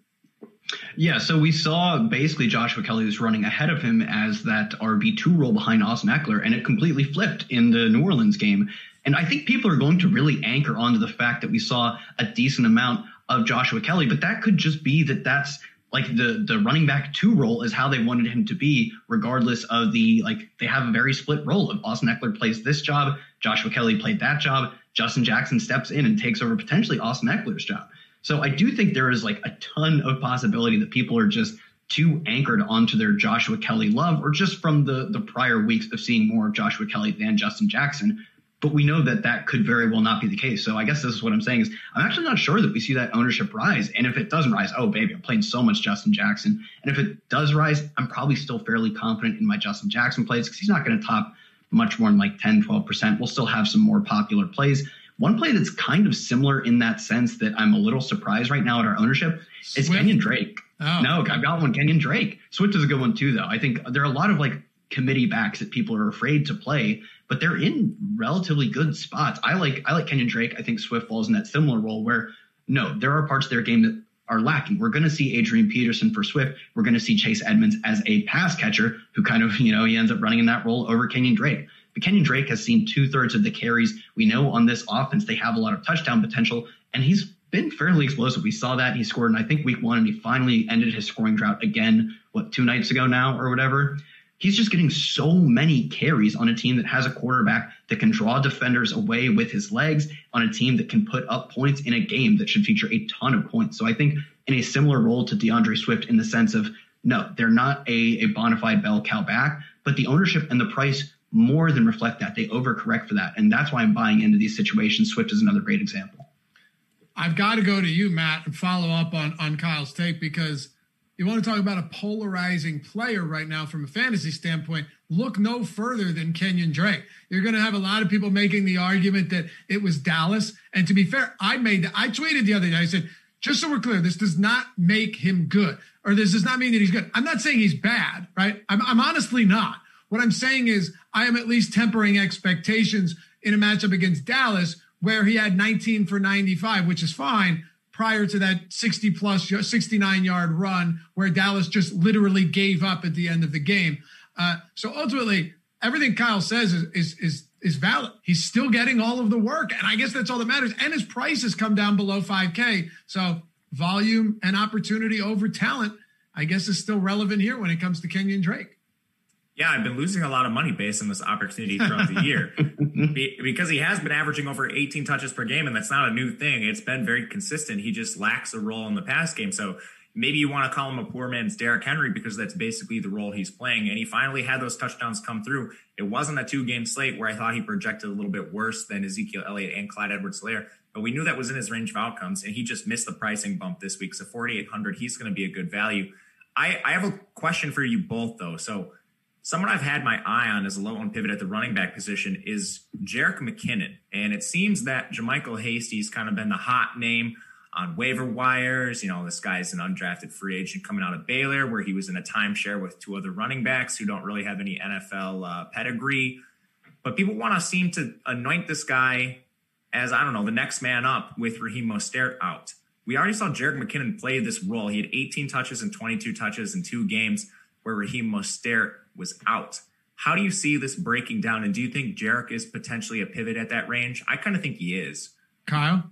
Yeah, so we saw basically Joshua Kelley was running ahead of him as that RB2 role behind Austin Ekeler, and it completely flipped in the New Orleans game. And I think people are going to really anchor onto the fact that we saw a decent amount of Joshua Kelley, but that could just be that that's like the the running back two role is how they wanted him to be, regardless of the like they have a very split role. If Austin Ekeler plays this job, Joshua Kelley played that job, Justin Jackson steps in and takes over potentially Austin Ekeler's job. So I do think there is like a ton of possibility that people are just too anchored onto their Joshua Kelley love, or just from the the prior weeks of seeing more of Joshua Kelley than Justin Jackson but we know that that could very well not be the case. So I guess this is what I'm saying is I'm actually not sure that we see that ownership rise. And if it doesn't rise, oh baby, I'm playing so much Justin Jackson. And if it does rise, I'm probably still fairly confident in my Justin Jackson plays because he's not going to top much more than like 10, 12%. We'll still have some more popular plays. One play that's kind of similar in that sense that I'm a little surprised right now at our ownership is Swift. Kenyon Drake. Oh. No, I've got one. Kenyon Drake. Swift is a good one too, though. I think there are a lot of like committee backs that people are afraid to play but they're in relatively good spots. I like I like Kenyon Drake. I think Swift falls in that similar role where no, there are parts of their game that are lacking. We're going to see Adrian Peterson for Swift. We're going to see Chase Edmonds as a pass catcher who kind of, you know, he ends up running in that role over Kenyon Drake. But Kenyon Drake has seen two thirds of the carries. We know on this offense, they have a lot of touchdown potential, and he's been fairly explosive. We saw that he scored in, I think, week one, and he finally ended his scoring drought again, what, two nights ago now or whatever he's just getting so many carries on a team that has a quarterback that can draw defenders away with his legs, on a team that can put up points in a game that should feature a ton of points. So I think in a similar role to D'Andre Swift in the sense of no, they're not a, a bona fide bell cow back, but the ownership and the price more than reflect that. They overcorrect for that. And that's why I'm buying into these situations. Swift is another great example. I've got to go to you, Matt, and follow up on, on Kyle's take because you want to talk about a polarizing player right now from a fantasy standpoint, look no further than Kenyon Drake. You're going to have a lot of people making the argument that it was Dallas. And to be fair, I made that. I tweeted the other day. I said, just so we're clear, this does not make him good, or this does not mean that he's good. I'm not saying he's bad, right? I'm, I'm honestly not. What I'm saying is, I am at least tempering expectations in a matchup against Dallas where he had 19 for 95, which is fine prior to that 60 plus 69 yard run where Dallas just literally gave up at the end of the game. Uh, so ultimately, everything Kyle says is, is, is is valid. He's still getting all of the work, and I guess that's all that matters. And his price has come down below 5K. So volume and opportunity over talent, I guess, is still relevant here when it comes to Kenyon Drake. Yeah, I've been losing a lot of money based on this opportunity throughout the year because he has been averaging over 18 touches per game, and that's not a new thing. It's been very consistent. He just lacks a role in the pass game. So maybe you want to call him a poor man's Derrick Henry because that's basically the role he's playing. And he finally had those touchdowns come through. It wasn't a two game slate where I thought he projected a little bit worse than Ezekiel Elliott and Clyde Edwards Helaire, but we knew that was in his range of outcomes, and he just missed the pricing bump this week. So 4,800, he's going to be a good value. I, I have a question for you both, though. So Someone I've had my eye on as a low on pivot at the running back position is Jerick McKinnon. And it seems that JaMycal Hasty's kind of been the hot name on waiver wires. You know, this guy's an undrafted free agent coming out of Baylor, where he was in a timeshare with two other running backs who don't really have any NFL uh, pedigree. But people want to seem to anoint this guy as, I don't know, the next man up with Raheem Mostert out. We already saw Jerick McKinnon play this role. He had 18 touches and 22 touches in two games where Raheem Mostert was out. How do you see this breaking down? And do you think Jerick is potentially a pivot at that range? I kind of think he is. Kyle?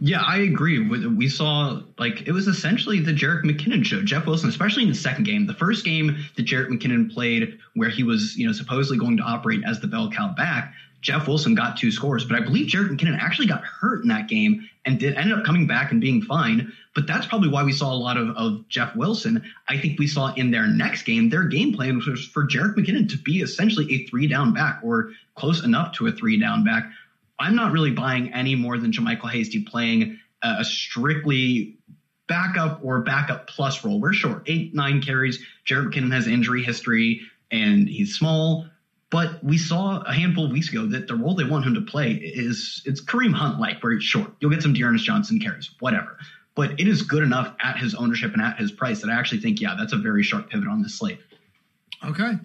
Yeah, I agree. We saw like it was essentially the Jerick McKinnon show. Jeff Wilson, especially in the second game, the first game that Jerick McKinnon played, where he was you know supposedly going to operate as the bell cow back. Jeff Wilson got two scores, but I believe Jerick McKinnon actually got hurt in that game and did ended up coming back and being fine. But that's probably why we saw a lot of, of Jeff Wilson. I think we saw in their next game, their game plan was for Jerick McKinnon to be essentially a three down back or close enough to a three down back. I'm not really buying any more than JaMycal Hasty playing a strictly backup or backup plus role. We're short, eight, nine carries. Jerick McKinnon has injury history and he's small. But we saw a handful of weeks ago that the role they want him to play is it's Kareem Hunt like, where he's short. You'll get some D'Ernest Johnson carries, whatever. But it is good enough at his ownership and at his price that I actually think, yeah, that's a very sharp pivot on this slate. Okay.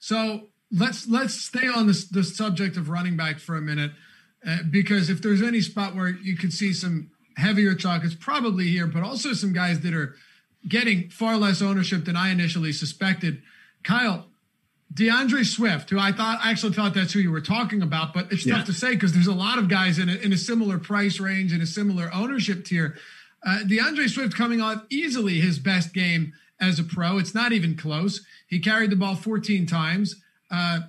So let's let's stay on this the subject of running back for a minute. Uh, because if there's any spot where you could see some heavier chalk, it's probably here, but also some guys that are getting far less ownership than I initially suspected. Kyle, D'Andre Swift, who I thought I actually thought that's who you were talking about, but it's tough to say because there's a lot of guys in a, in a similar price range and a similar ownership tier. Uh, D'Andre Swift coming off easily his best game as a pro. It's not even close. He carried the ball 14 times. Uh,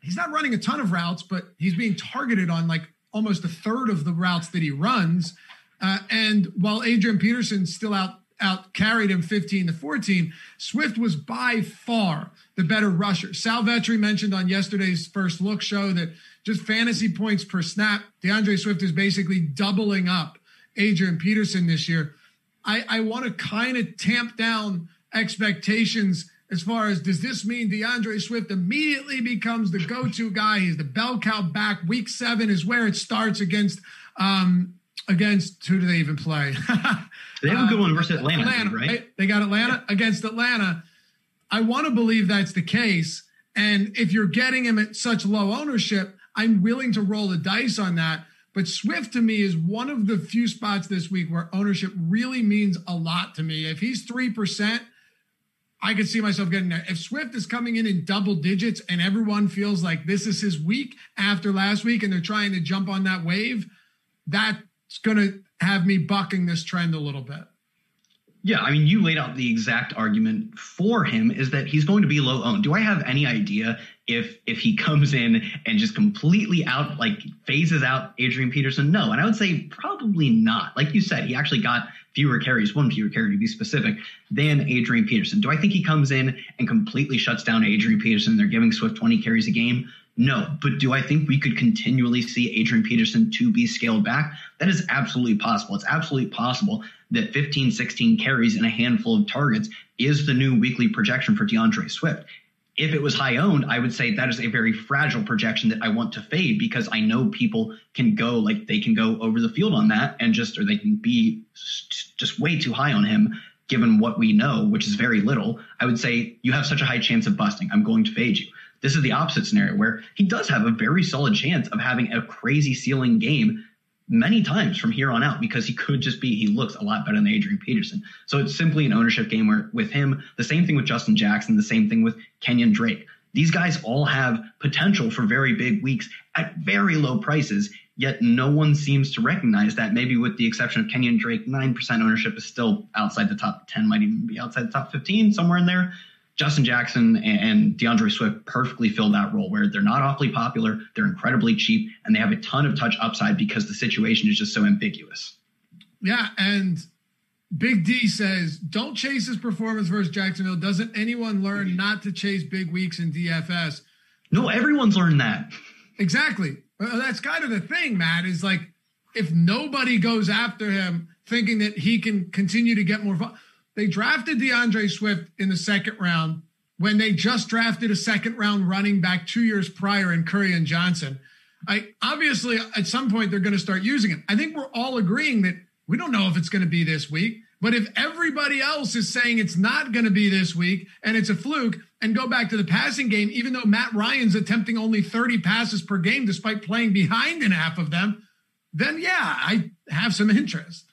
he's not running a ton of routes, but he's being targeted on like almost a third of the routes that he runs. Uh, and while Adrian Peterson's still out out carried him 15 to 14, Swift was by far the better rusher. Sal Vetri mentioned on yesterday's first look show that just fantasy points per snap, D'Andre Swift is basically doubling up Adrian Peterson this year. I, I want to kind of tamp down expectations as far as does this mean D'Andre Swift immediately becomes the go-to guy? He's the bell cow back. Week seven is where it starts against um against who do they even play? they have a good um, one versus Atlanta, Atlanta right? They got Atlanta yeah. against Atlanta. I want to believe that's the case. And if you're getting him at such low ownership, I'm willing to roll the dice on that. But Swift to me is one of the few spots this week where ownership really means a lot to me. If he's 3%, I could see myself getting there. If Swift is coming in in double digits and everyone feels like this is his week after last week and they're trying to jump on that wave, that's going to have me bucking this trend a little bit. Yeah, I mean, you laid out the exact argument for him is that he's going to be low owned. Do I have any idea if if he comes in and just completely out like phases out Adrian Peterson? No, and I would say probably not. Like you said, he actually got fewer carries, one fewer carry to be specific, than Adrian Peterson. Do I think he comes in and completely shuts down Adrian Peterson? They're giving Swift 20 carries a game. No, but do I think we could continually see Adrian Peterson to be scaled back? That is absolutely possible. It's absolutely possible that 15, 16 carries and a handful of targets is the new weekly projection for D'Andre Swift. If it was high owned, I would say that is a very fragile projection that I want to fade because I know people can go like they can go over the field on that and just, or they can be just way too high on him given what we know, which is very little. I would say you have such a high chance of busting. I'm going to fade you. This is the opposite scenario where he does have a very solid chance of having a crazy ceiling game many times from here on out because he could just be he looks a lot better than Adrian Peterson. So it's simply an ownership game where with him, the same thing with Justin Jackson, the same thing with Kenyon Drake. These guys all have potential for very big weeks at very low prices, yet no one seems to recognize that. Maybe with the exception of Kenyon Drake, 9% ownership is still outside the top 10, might even be outside the top 15, somewhere in there. Justin Jackson and D'Andre Swift perfectly fill that role where they're not awfully popular, they're incredibly cheap, and they have a ton of touch upside because the situation is just so ambiguous. Yeah, and Big D says, don't chase his performance versus Jacksonville. Doesn't anyone learn not to chase big weeks in DFS? No, everyone's learned that. Exactly. That's kind of the thing, Matt, is like if nobody goes after him thinking that he can continue to get more fun they drafted D'Andre Swift in the second round when they just drafted a second round running back two years prior in Kerryon Johnson. I obviously at some point they're going to start using him. I think we're all agreeing that we don't know if it's going to be this week, but if everybody else is saying it's not going to be this week and it's a fluke, and go back to the passing game, even though Matt Ryan's attempting only 30 passes per game despite playing behind in half of them, then yeah, I have some interest.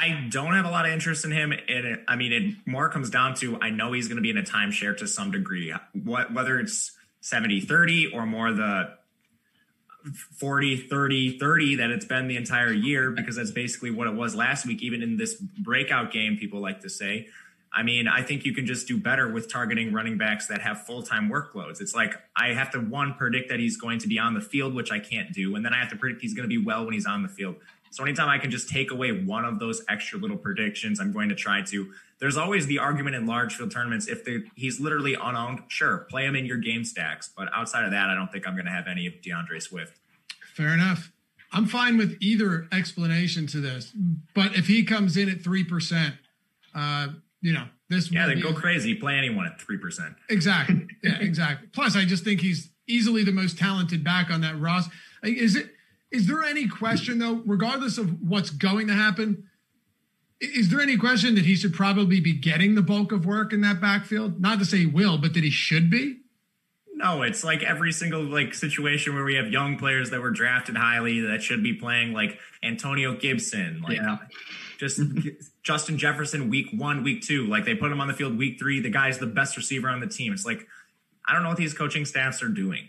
I don't have a lot of interest in him. It, I mean, it more comes down to I know he's going to be in a timeshare to some degree. What whether it's 70 30 or more the 40, 30, 30 that it's been the entire year because that's basically what it was last week, even in this breakout game, people like to say. I mean, I think you can just do better with targeting running backs that have full time workloads. It's like I have to, one, predict that he's going to be on the field, which I can't do. And then I have to predict he's going to be well when he's on the field. So anytime I can just take away one of those extra little predictions, I'm going to try to. There's always the argument in large field tournaments if he's literally unowned, sure, play him in your game stacks. But outside of that, I don't think I'm going to have any of D'Andre Swift. Fair enough. I'm fine with either explanation to this, but if he comes in at three percent, uh, you know, this yeah, then go crazy. Play anyone at three percent. Exactly. Yeah, exactly. Plus, I just think he's easily the most talented back on that roster. Is it? Is there any question though, regardless of what's going to happen? Is there any question that he should probably be getting the bulk of work in that backfield? Not to say he will, but that he should be. No, it's like every single like situation where we have young players that were drafted highly that should be playing, like Antonio Gibson, like yeah. just Justin Jefferson, week one, week two, like they put him on the field week three. The guy's the best receiver on the team. It's like I don't know what these coaching staffs are doing.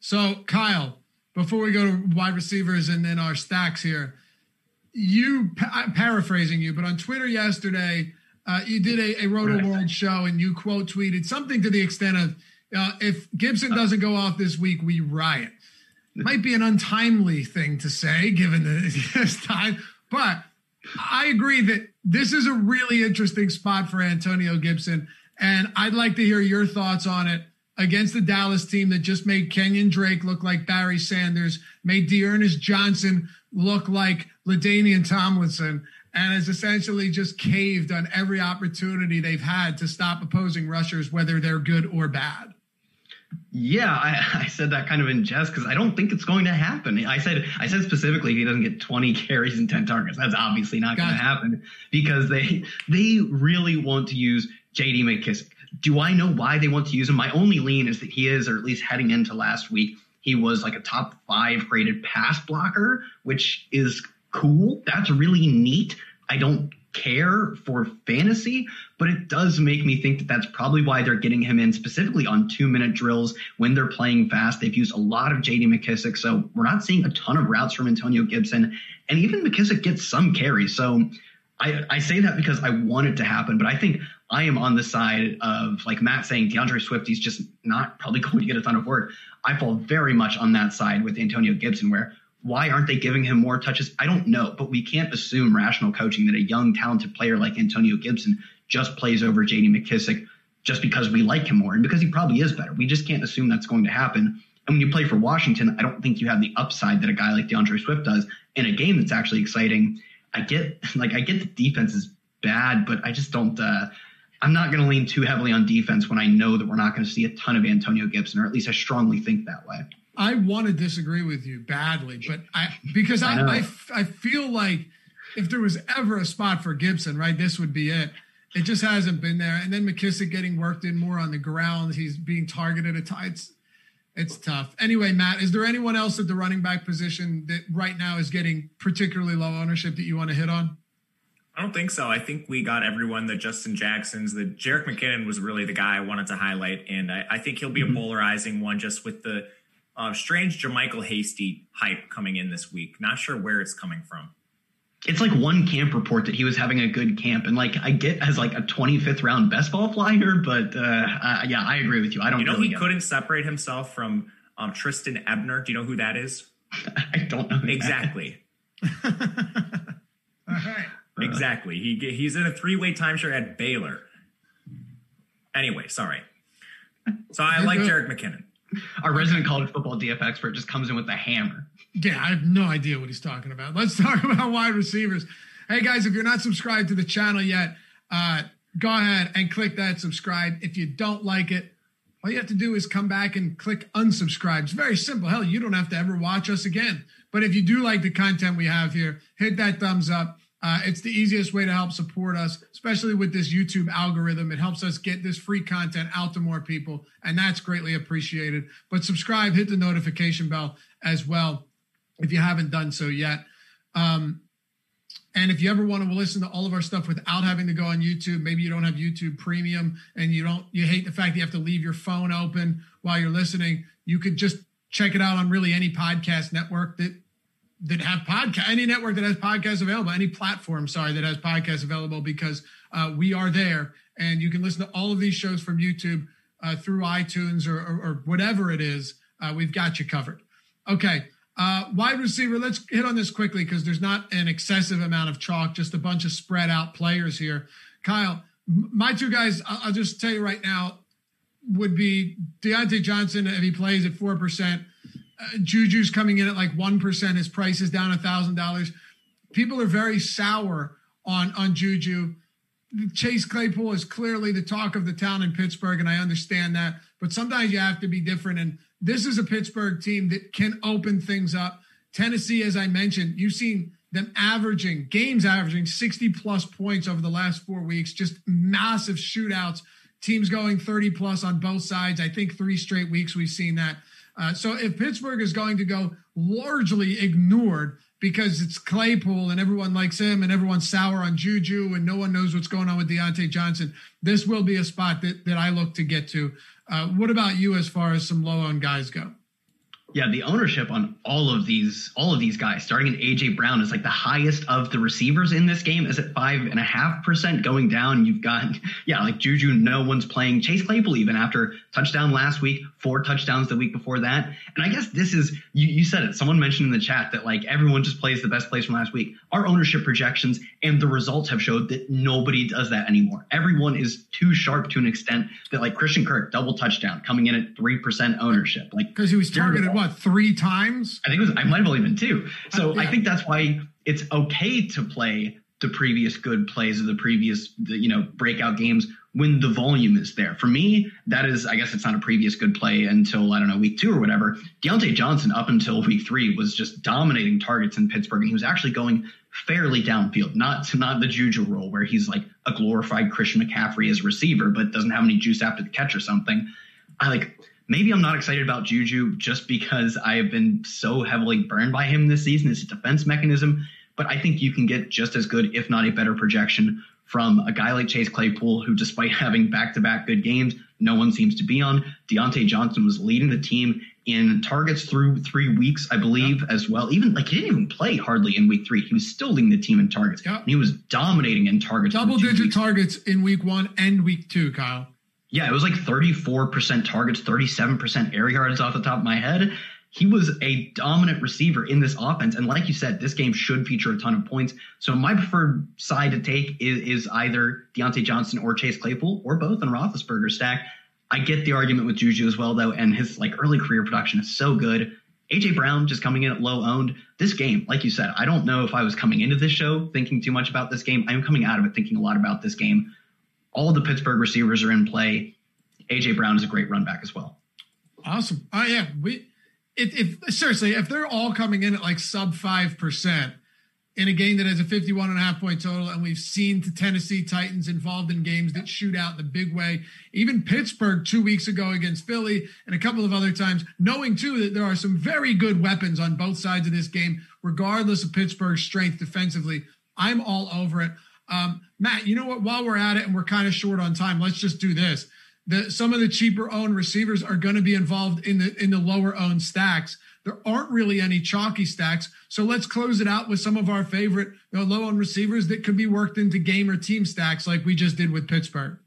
So, Kyle, before we go to wide receivers and then our stacks here, you I'm paraphrasing you, but on Twitter yesterday, uh, you did a, a Roto World show and you quote tweeted something to the extent of, uh, "If Gibson doesn't go off this week, we riot." Might be an untimely thing to say given this time, but I agree that this is a really interesting spot for Antonio Gibson, and I'd like to hear your thoughts on it against the Dallas team that just made Kenyon Drake look like Barry Sanders, made D'Ernest Johnson look like LaDainian Tomlinson, and has essentially just caved on every opportunity they've had to stop opposing rushers, whether they're good or bad. Yeah, I, I, said that kind of in jest because I don't think it's going to happen. I said I said specifically he doesn't get 20 carries and 10 targets. That's obviously not going to happen because they they really want to use J.D. McKissic. Do I know why they want to use him? My only lean is that he is, or at least heading into last week, he was like a top five graded pass blocker, which is cool. That's really neat. I don't care for fantasy, but it does make me think that that's probably why they're getting him in specifically on two minute drills when they're playing fast. They've used a lot of JD McKissic, so we're not seeing a ton of routes from Antonio Gibson, and even McKissic gets some carries. So I, I say that because I want it to happen, but I think I am on the side of like Matt saying D'Andre Swift, he's just not probably going to get a ton of work. I fall very much on that side with Antonio Gibson, where why aren't they giving him more touches? I don't know, but we can't assume rational coaching that a young, talented player like Antonio Gibson just plays over JD McKissick just because we like him more and because he probably is better. We just can't assume that's going to happen. And when you play for Washington, I don't think you have the upside that a guy like D'Andre Swift does in a game that's actually exciting. I get like I get the defense is bad, but I just don't. Uh, I'm not going to lean too heavily on defense when I know that we're not going to see a ton of Antonio Gibson, or at least I strongly think that way. I want to disagree with you badly, but I because I, I, I, I feel like if there was ever a spot for Gibson, right, this would be it. It just hasn't been there. And then McKissic getting worked in more on the ground. He's being targeted at times. It's tough. Anyway, Matt, is there anyone else at the running back position that right now is getting particularly low ownership that you want to hit on? I don't think so. I think we got everyone. The Justin Jacksons, the Jerick McKinnon was really the guy I wanted to highlight, and I, I think he'll be a mm-hmm. polarizing one just with the uh, strange JaMycal Hasty hype coming in this week. Not sure where it's coming from. It's like one camp report that he was having a good camp, and like I get as like a 25th round best ball flyer, but uh, uh, yeah, I agree with you. I don't. You know, really he couldn't it. separate himself from um, Trestan Ebner. Do you know who that is? I don't know exactly. All right. Exactly. He he's in a three way timeshare at Baylor. Anyway, sorry. So I like Jerick McKinnon. Our resident college football DF expert just comes in with a hammer. Yeah, I have no idea what he's talking about. Let's talk about wide receivers. Hey guys, if you're not subscribed to the channel yet, uh, go ahead and click that subscribe. If you don't like it, all you have to do is come back and click unsubscribe. It's very simple. Hell, you don't have to ever watch us again. But if you do like the content we have here, hit that thumbs up. Uh, it's the easiest way to help support us, especially with this YouTube algorithm. It helps us get this free content out to more people, and that's greatly appreciated. But subscribe, hit the notification bell as well if you haven't done so yet. Um, and if you ever want to listen to all of our stuff without having to go on YouTube, maybe you don't have YouTube Premium and you don't you hate the fact that you have to leave your phone open while you're listening, you could just check it out on really any podcast network that that have podcast any network that has podcasts available any platform sorry that has podcasts available because uh, we are there. And you can listen to all of these shows from youtube uh, through itunes or, or, or, whatever it is uh, we've got you covered. Okay uh, wide receiver let's hit on this quickly because there's not an excessive amount of chalk just a bunch of spread out players here kyle my two guys i'll just tell you right now would be Diontae Johnson if he plays at 4% uh, Juju's coming in at like 1%. His price is down $1,000. People are very sour on, on Juju. Chase Claypool is clearly the talk of the town in Pittsburgh, and I understand that. But sometimes you have to be different. And this is a Pittsburgh team that can open things up. Tennessee, as I mentioned, you've seen them averaging games averaging 60 plus points over the last four weeks, just massive shootouts, teams going 30 plus on both sides. I think three straight weeks we've seen that. Uh, so if Pittsburgh is going to go largely ignored because it's Claypool and everyone likes him and everyone's sour on Juju and no one knows what's going on with Diontae Johnson, this will be a spot that, that I look to get to. Uh, what about you as far as some low owned guys go? Yeah, the ownership on all of these, all of these guys, starting in AJ Brown, is like the highest of the receivers in this game. Is at five and a half percent going down. You've got, yeah, like Juju, no one's playing. Chase Claypool even after touchdown last week, four touchdowns the week before that. And I guess this is you, you said it. Someone mentioned in the chat that like everyone just plays the best plays from last week. Our ownership projections and the results have showed that nobody does that anymore. Everyone is too sharp to an extent that like Christian Kirk double touchdown coming in at three percent ownership, like because he was targeted what three times? I think it was. I might have only been two. So uh, yeah. I think that's why it's okay to play the previous good plays of the previous, you know, breakout games when the volume is there. For me, that is, I guess it's not a previous good play until, I don't know, week two or whatever. Diontae Johnson up until week three was just dominating targets in Pittsburgh. And he was actually going fairly downfield, not not the Juju role where he's like a glorified Christian McCaffrey as receiver, but doesn't have any juice after the catch or something. I like maybe I'm not excited about Juju just because I have been so heavily burned by him this season as a defense mechanism. But I think you can get just as good, if not a better projection from a guy like Chase Claypool, who despite having back to back good games, no one seems to be on. Diontae Johnson was leading the team in targets through three weeks, I believe, yep. as well. Even like he didn't even play hardly in week three. He was still leading the team in targets. Yep. he was dominating in targets. Double digit weeks. targets in week one and week two, Kyle. Yeah, it was like 34% targets, 37% air yards off the top of my head. He was a dominant receiver in this offense. And like you said, this game should feature a ton of points. So my preferred side to take is, is either Diontae Johnson or Chase Claypool or both in Roethlisberger stack. I get the argument with Juju as well, though, and his like early career production is so good. AJ Brown just coming in at low owned. This game, like you said, I don't know if I was coming into this show thinking too much about this game. I'm coming out of it thinking a lot about this game all the Pittsburgh receivers are in play. AJ Brown is a great run back as well. Awesome. Oh yeah, we if, if seriously, if they're all coming in at like sub five percent in a game that has a 51 and a half point total, and we've seen the Tennessee Titans involved in games that shoot out in big way, even Pittsburgh two weeks ago against Philly, and a couple of other times, knowing too that there are some very good weapons on both sides of this game, regardless of Pittsburgh's strength defensively. I'm all over it. Um, Matt, you know what? While we're at it and we're kind of short on time, let's just do this. The, some of the cheaper owned receivers are going to be involved in the in the lower owned stacks. There aren't really any chalky stacks, so let's close it out with some of our favorite you know, low owned receivers that could be worked into game or team stacks, like we just did with Pittsburgh.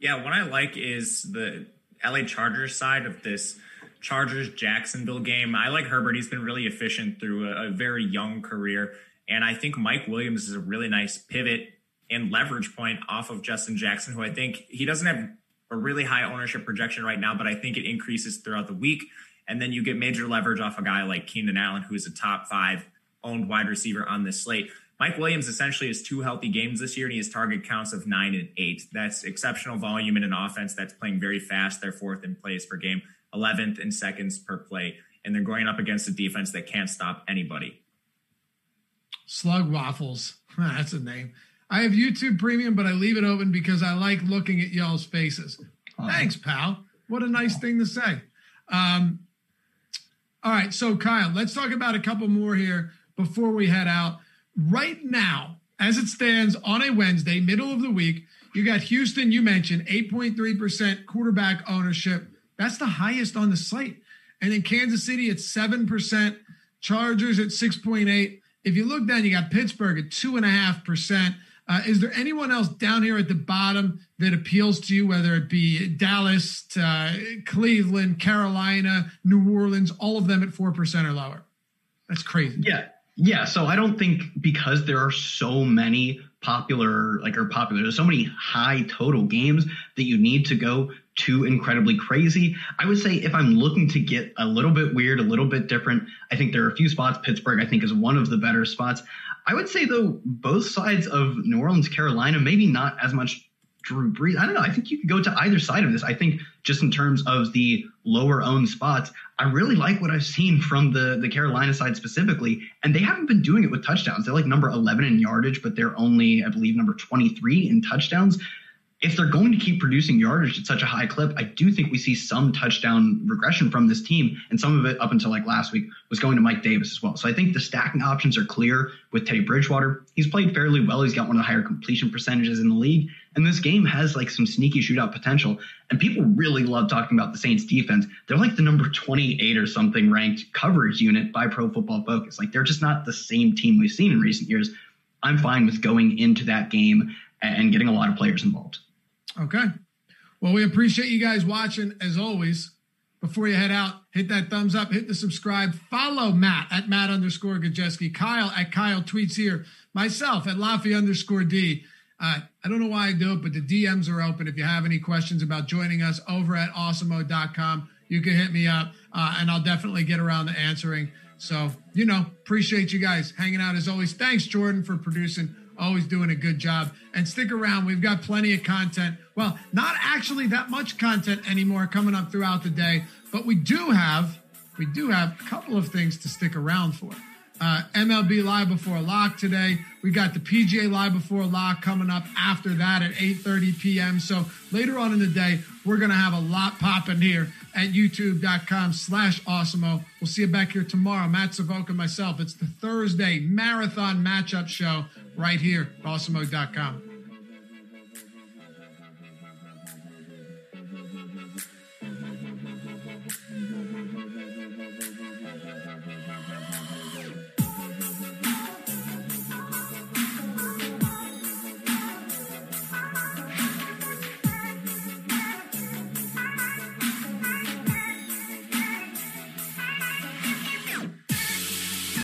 Yeah, what I like is the LA Chargers side of this Chargers Jacksonville game. I like Herbert; he's been really efficient through a, a very young career. And I think Mike Williams is a really nice pivot and leverage point off of Justin Jackson, who I think he doesn't have a really high ownership projection right now, but I think it increases throughout the week. And then you get major leverage off a guy like Keenan Allen, who is a top five owned wide receiver on this slate. Mike Williams essentially has two healthy games this year, and he has target counts of nine and eight. That's exceptional volume in an offense that's playing very fast. They're fourth in plays per game, 11th in seconds per play, and they're going up against a defense that can't stop anybody. Slug Waffles. That's a name. I have YouTube Premium, but I leave it open because I like looking at y'all's faces. Oh. Thanks, pal. What a nice thing to say. Um, all right, so Kyle, let's talk about a couple more here before we head out. Right now, as it stands on a Wednesday, middle of the week, you got Houston, you mentioned 8.3% quarterback ownership. That's the highest on the slate. And then Kansas City at 7%, Chargers at 6.8. If you look down, you got Pittsburgh at 2.5%. Uh, is there anyone else down here at the bottom that appeals to you, whether it be Dallas, uh, Cleveland, Carolina, New Orleans, all of them at 4% or lower? That's crazy. Yeah. Yeah. So I don't think because there are so many popular, like, or popular, there's so many high total games that you need to go too incredibly crazy. I would say if I'm looking to get a little bit weird, a little bit different, I think there are a few spots. Pittsburgh, I think, is one of the better spots. I would say though, both sides of New Orleans, Carolina, maybe not as much Drew Brees. I don't know. I think you could go to either side of this. I think just in terms of the lower owned spots, I really like what I've seen from the the Carolina side specifically, and they haven't been doing it with touchdowns. They're like number 11 in yardage, but they're only, I believe, number 23 in touchdowns if they're going to keep producing yardage at such a high clip, I do think we see some touchdown regression from this team. And some of it up until like last week was going to Mike Davis as well. So I think the stacking options are clear with Teddy Bridgewater. He's played fairly well. He's got one of the higher completion percentages in the league. And this game has like some sneaky shootout potential. And people really love talking about the Saints defense. They're like the number 28 or something ranked coverage unit by Pro Football Focus. Like they're just not the same team we've seen in recent years. I'm fine with going into that game and getting a lot of players involved. Okay. Well, we appreciate you guys watching as always. Before you head out, hit that thumbs up, hit the subscribe, follow Matt at Matt underscore Gajewski, Kyle at Kyle tweets here, myself at Laffy underscore D. Uh, I don't know why I do it, but the DMs are open. If you have any questions about joining us over at awesemo.com, you can hit me up uh, and I'll definitely get around to answering. So, you know, appreciate you guys hanging out as always. Thanks, Jordan, for producing always doing a good job. And stick around. We've got plenty of content. Well, not actually that much content anymore coming up throughout the day, but we do have we do have a couple of things to stick around for. Uh, MLB Live Before Lock today. We got the PGA Live Before Lock coming up after that at 8.30 p.m. So later on in the day, we're to have a lot popping here at youtube.com slash awesemo. We'll see you back here tomorrow. Matt Savoca and myself. It's the Thursday Marathon Matchup Show right here at awesemo.com.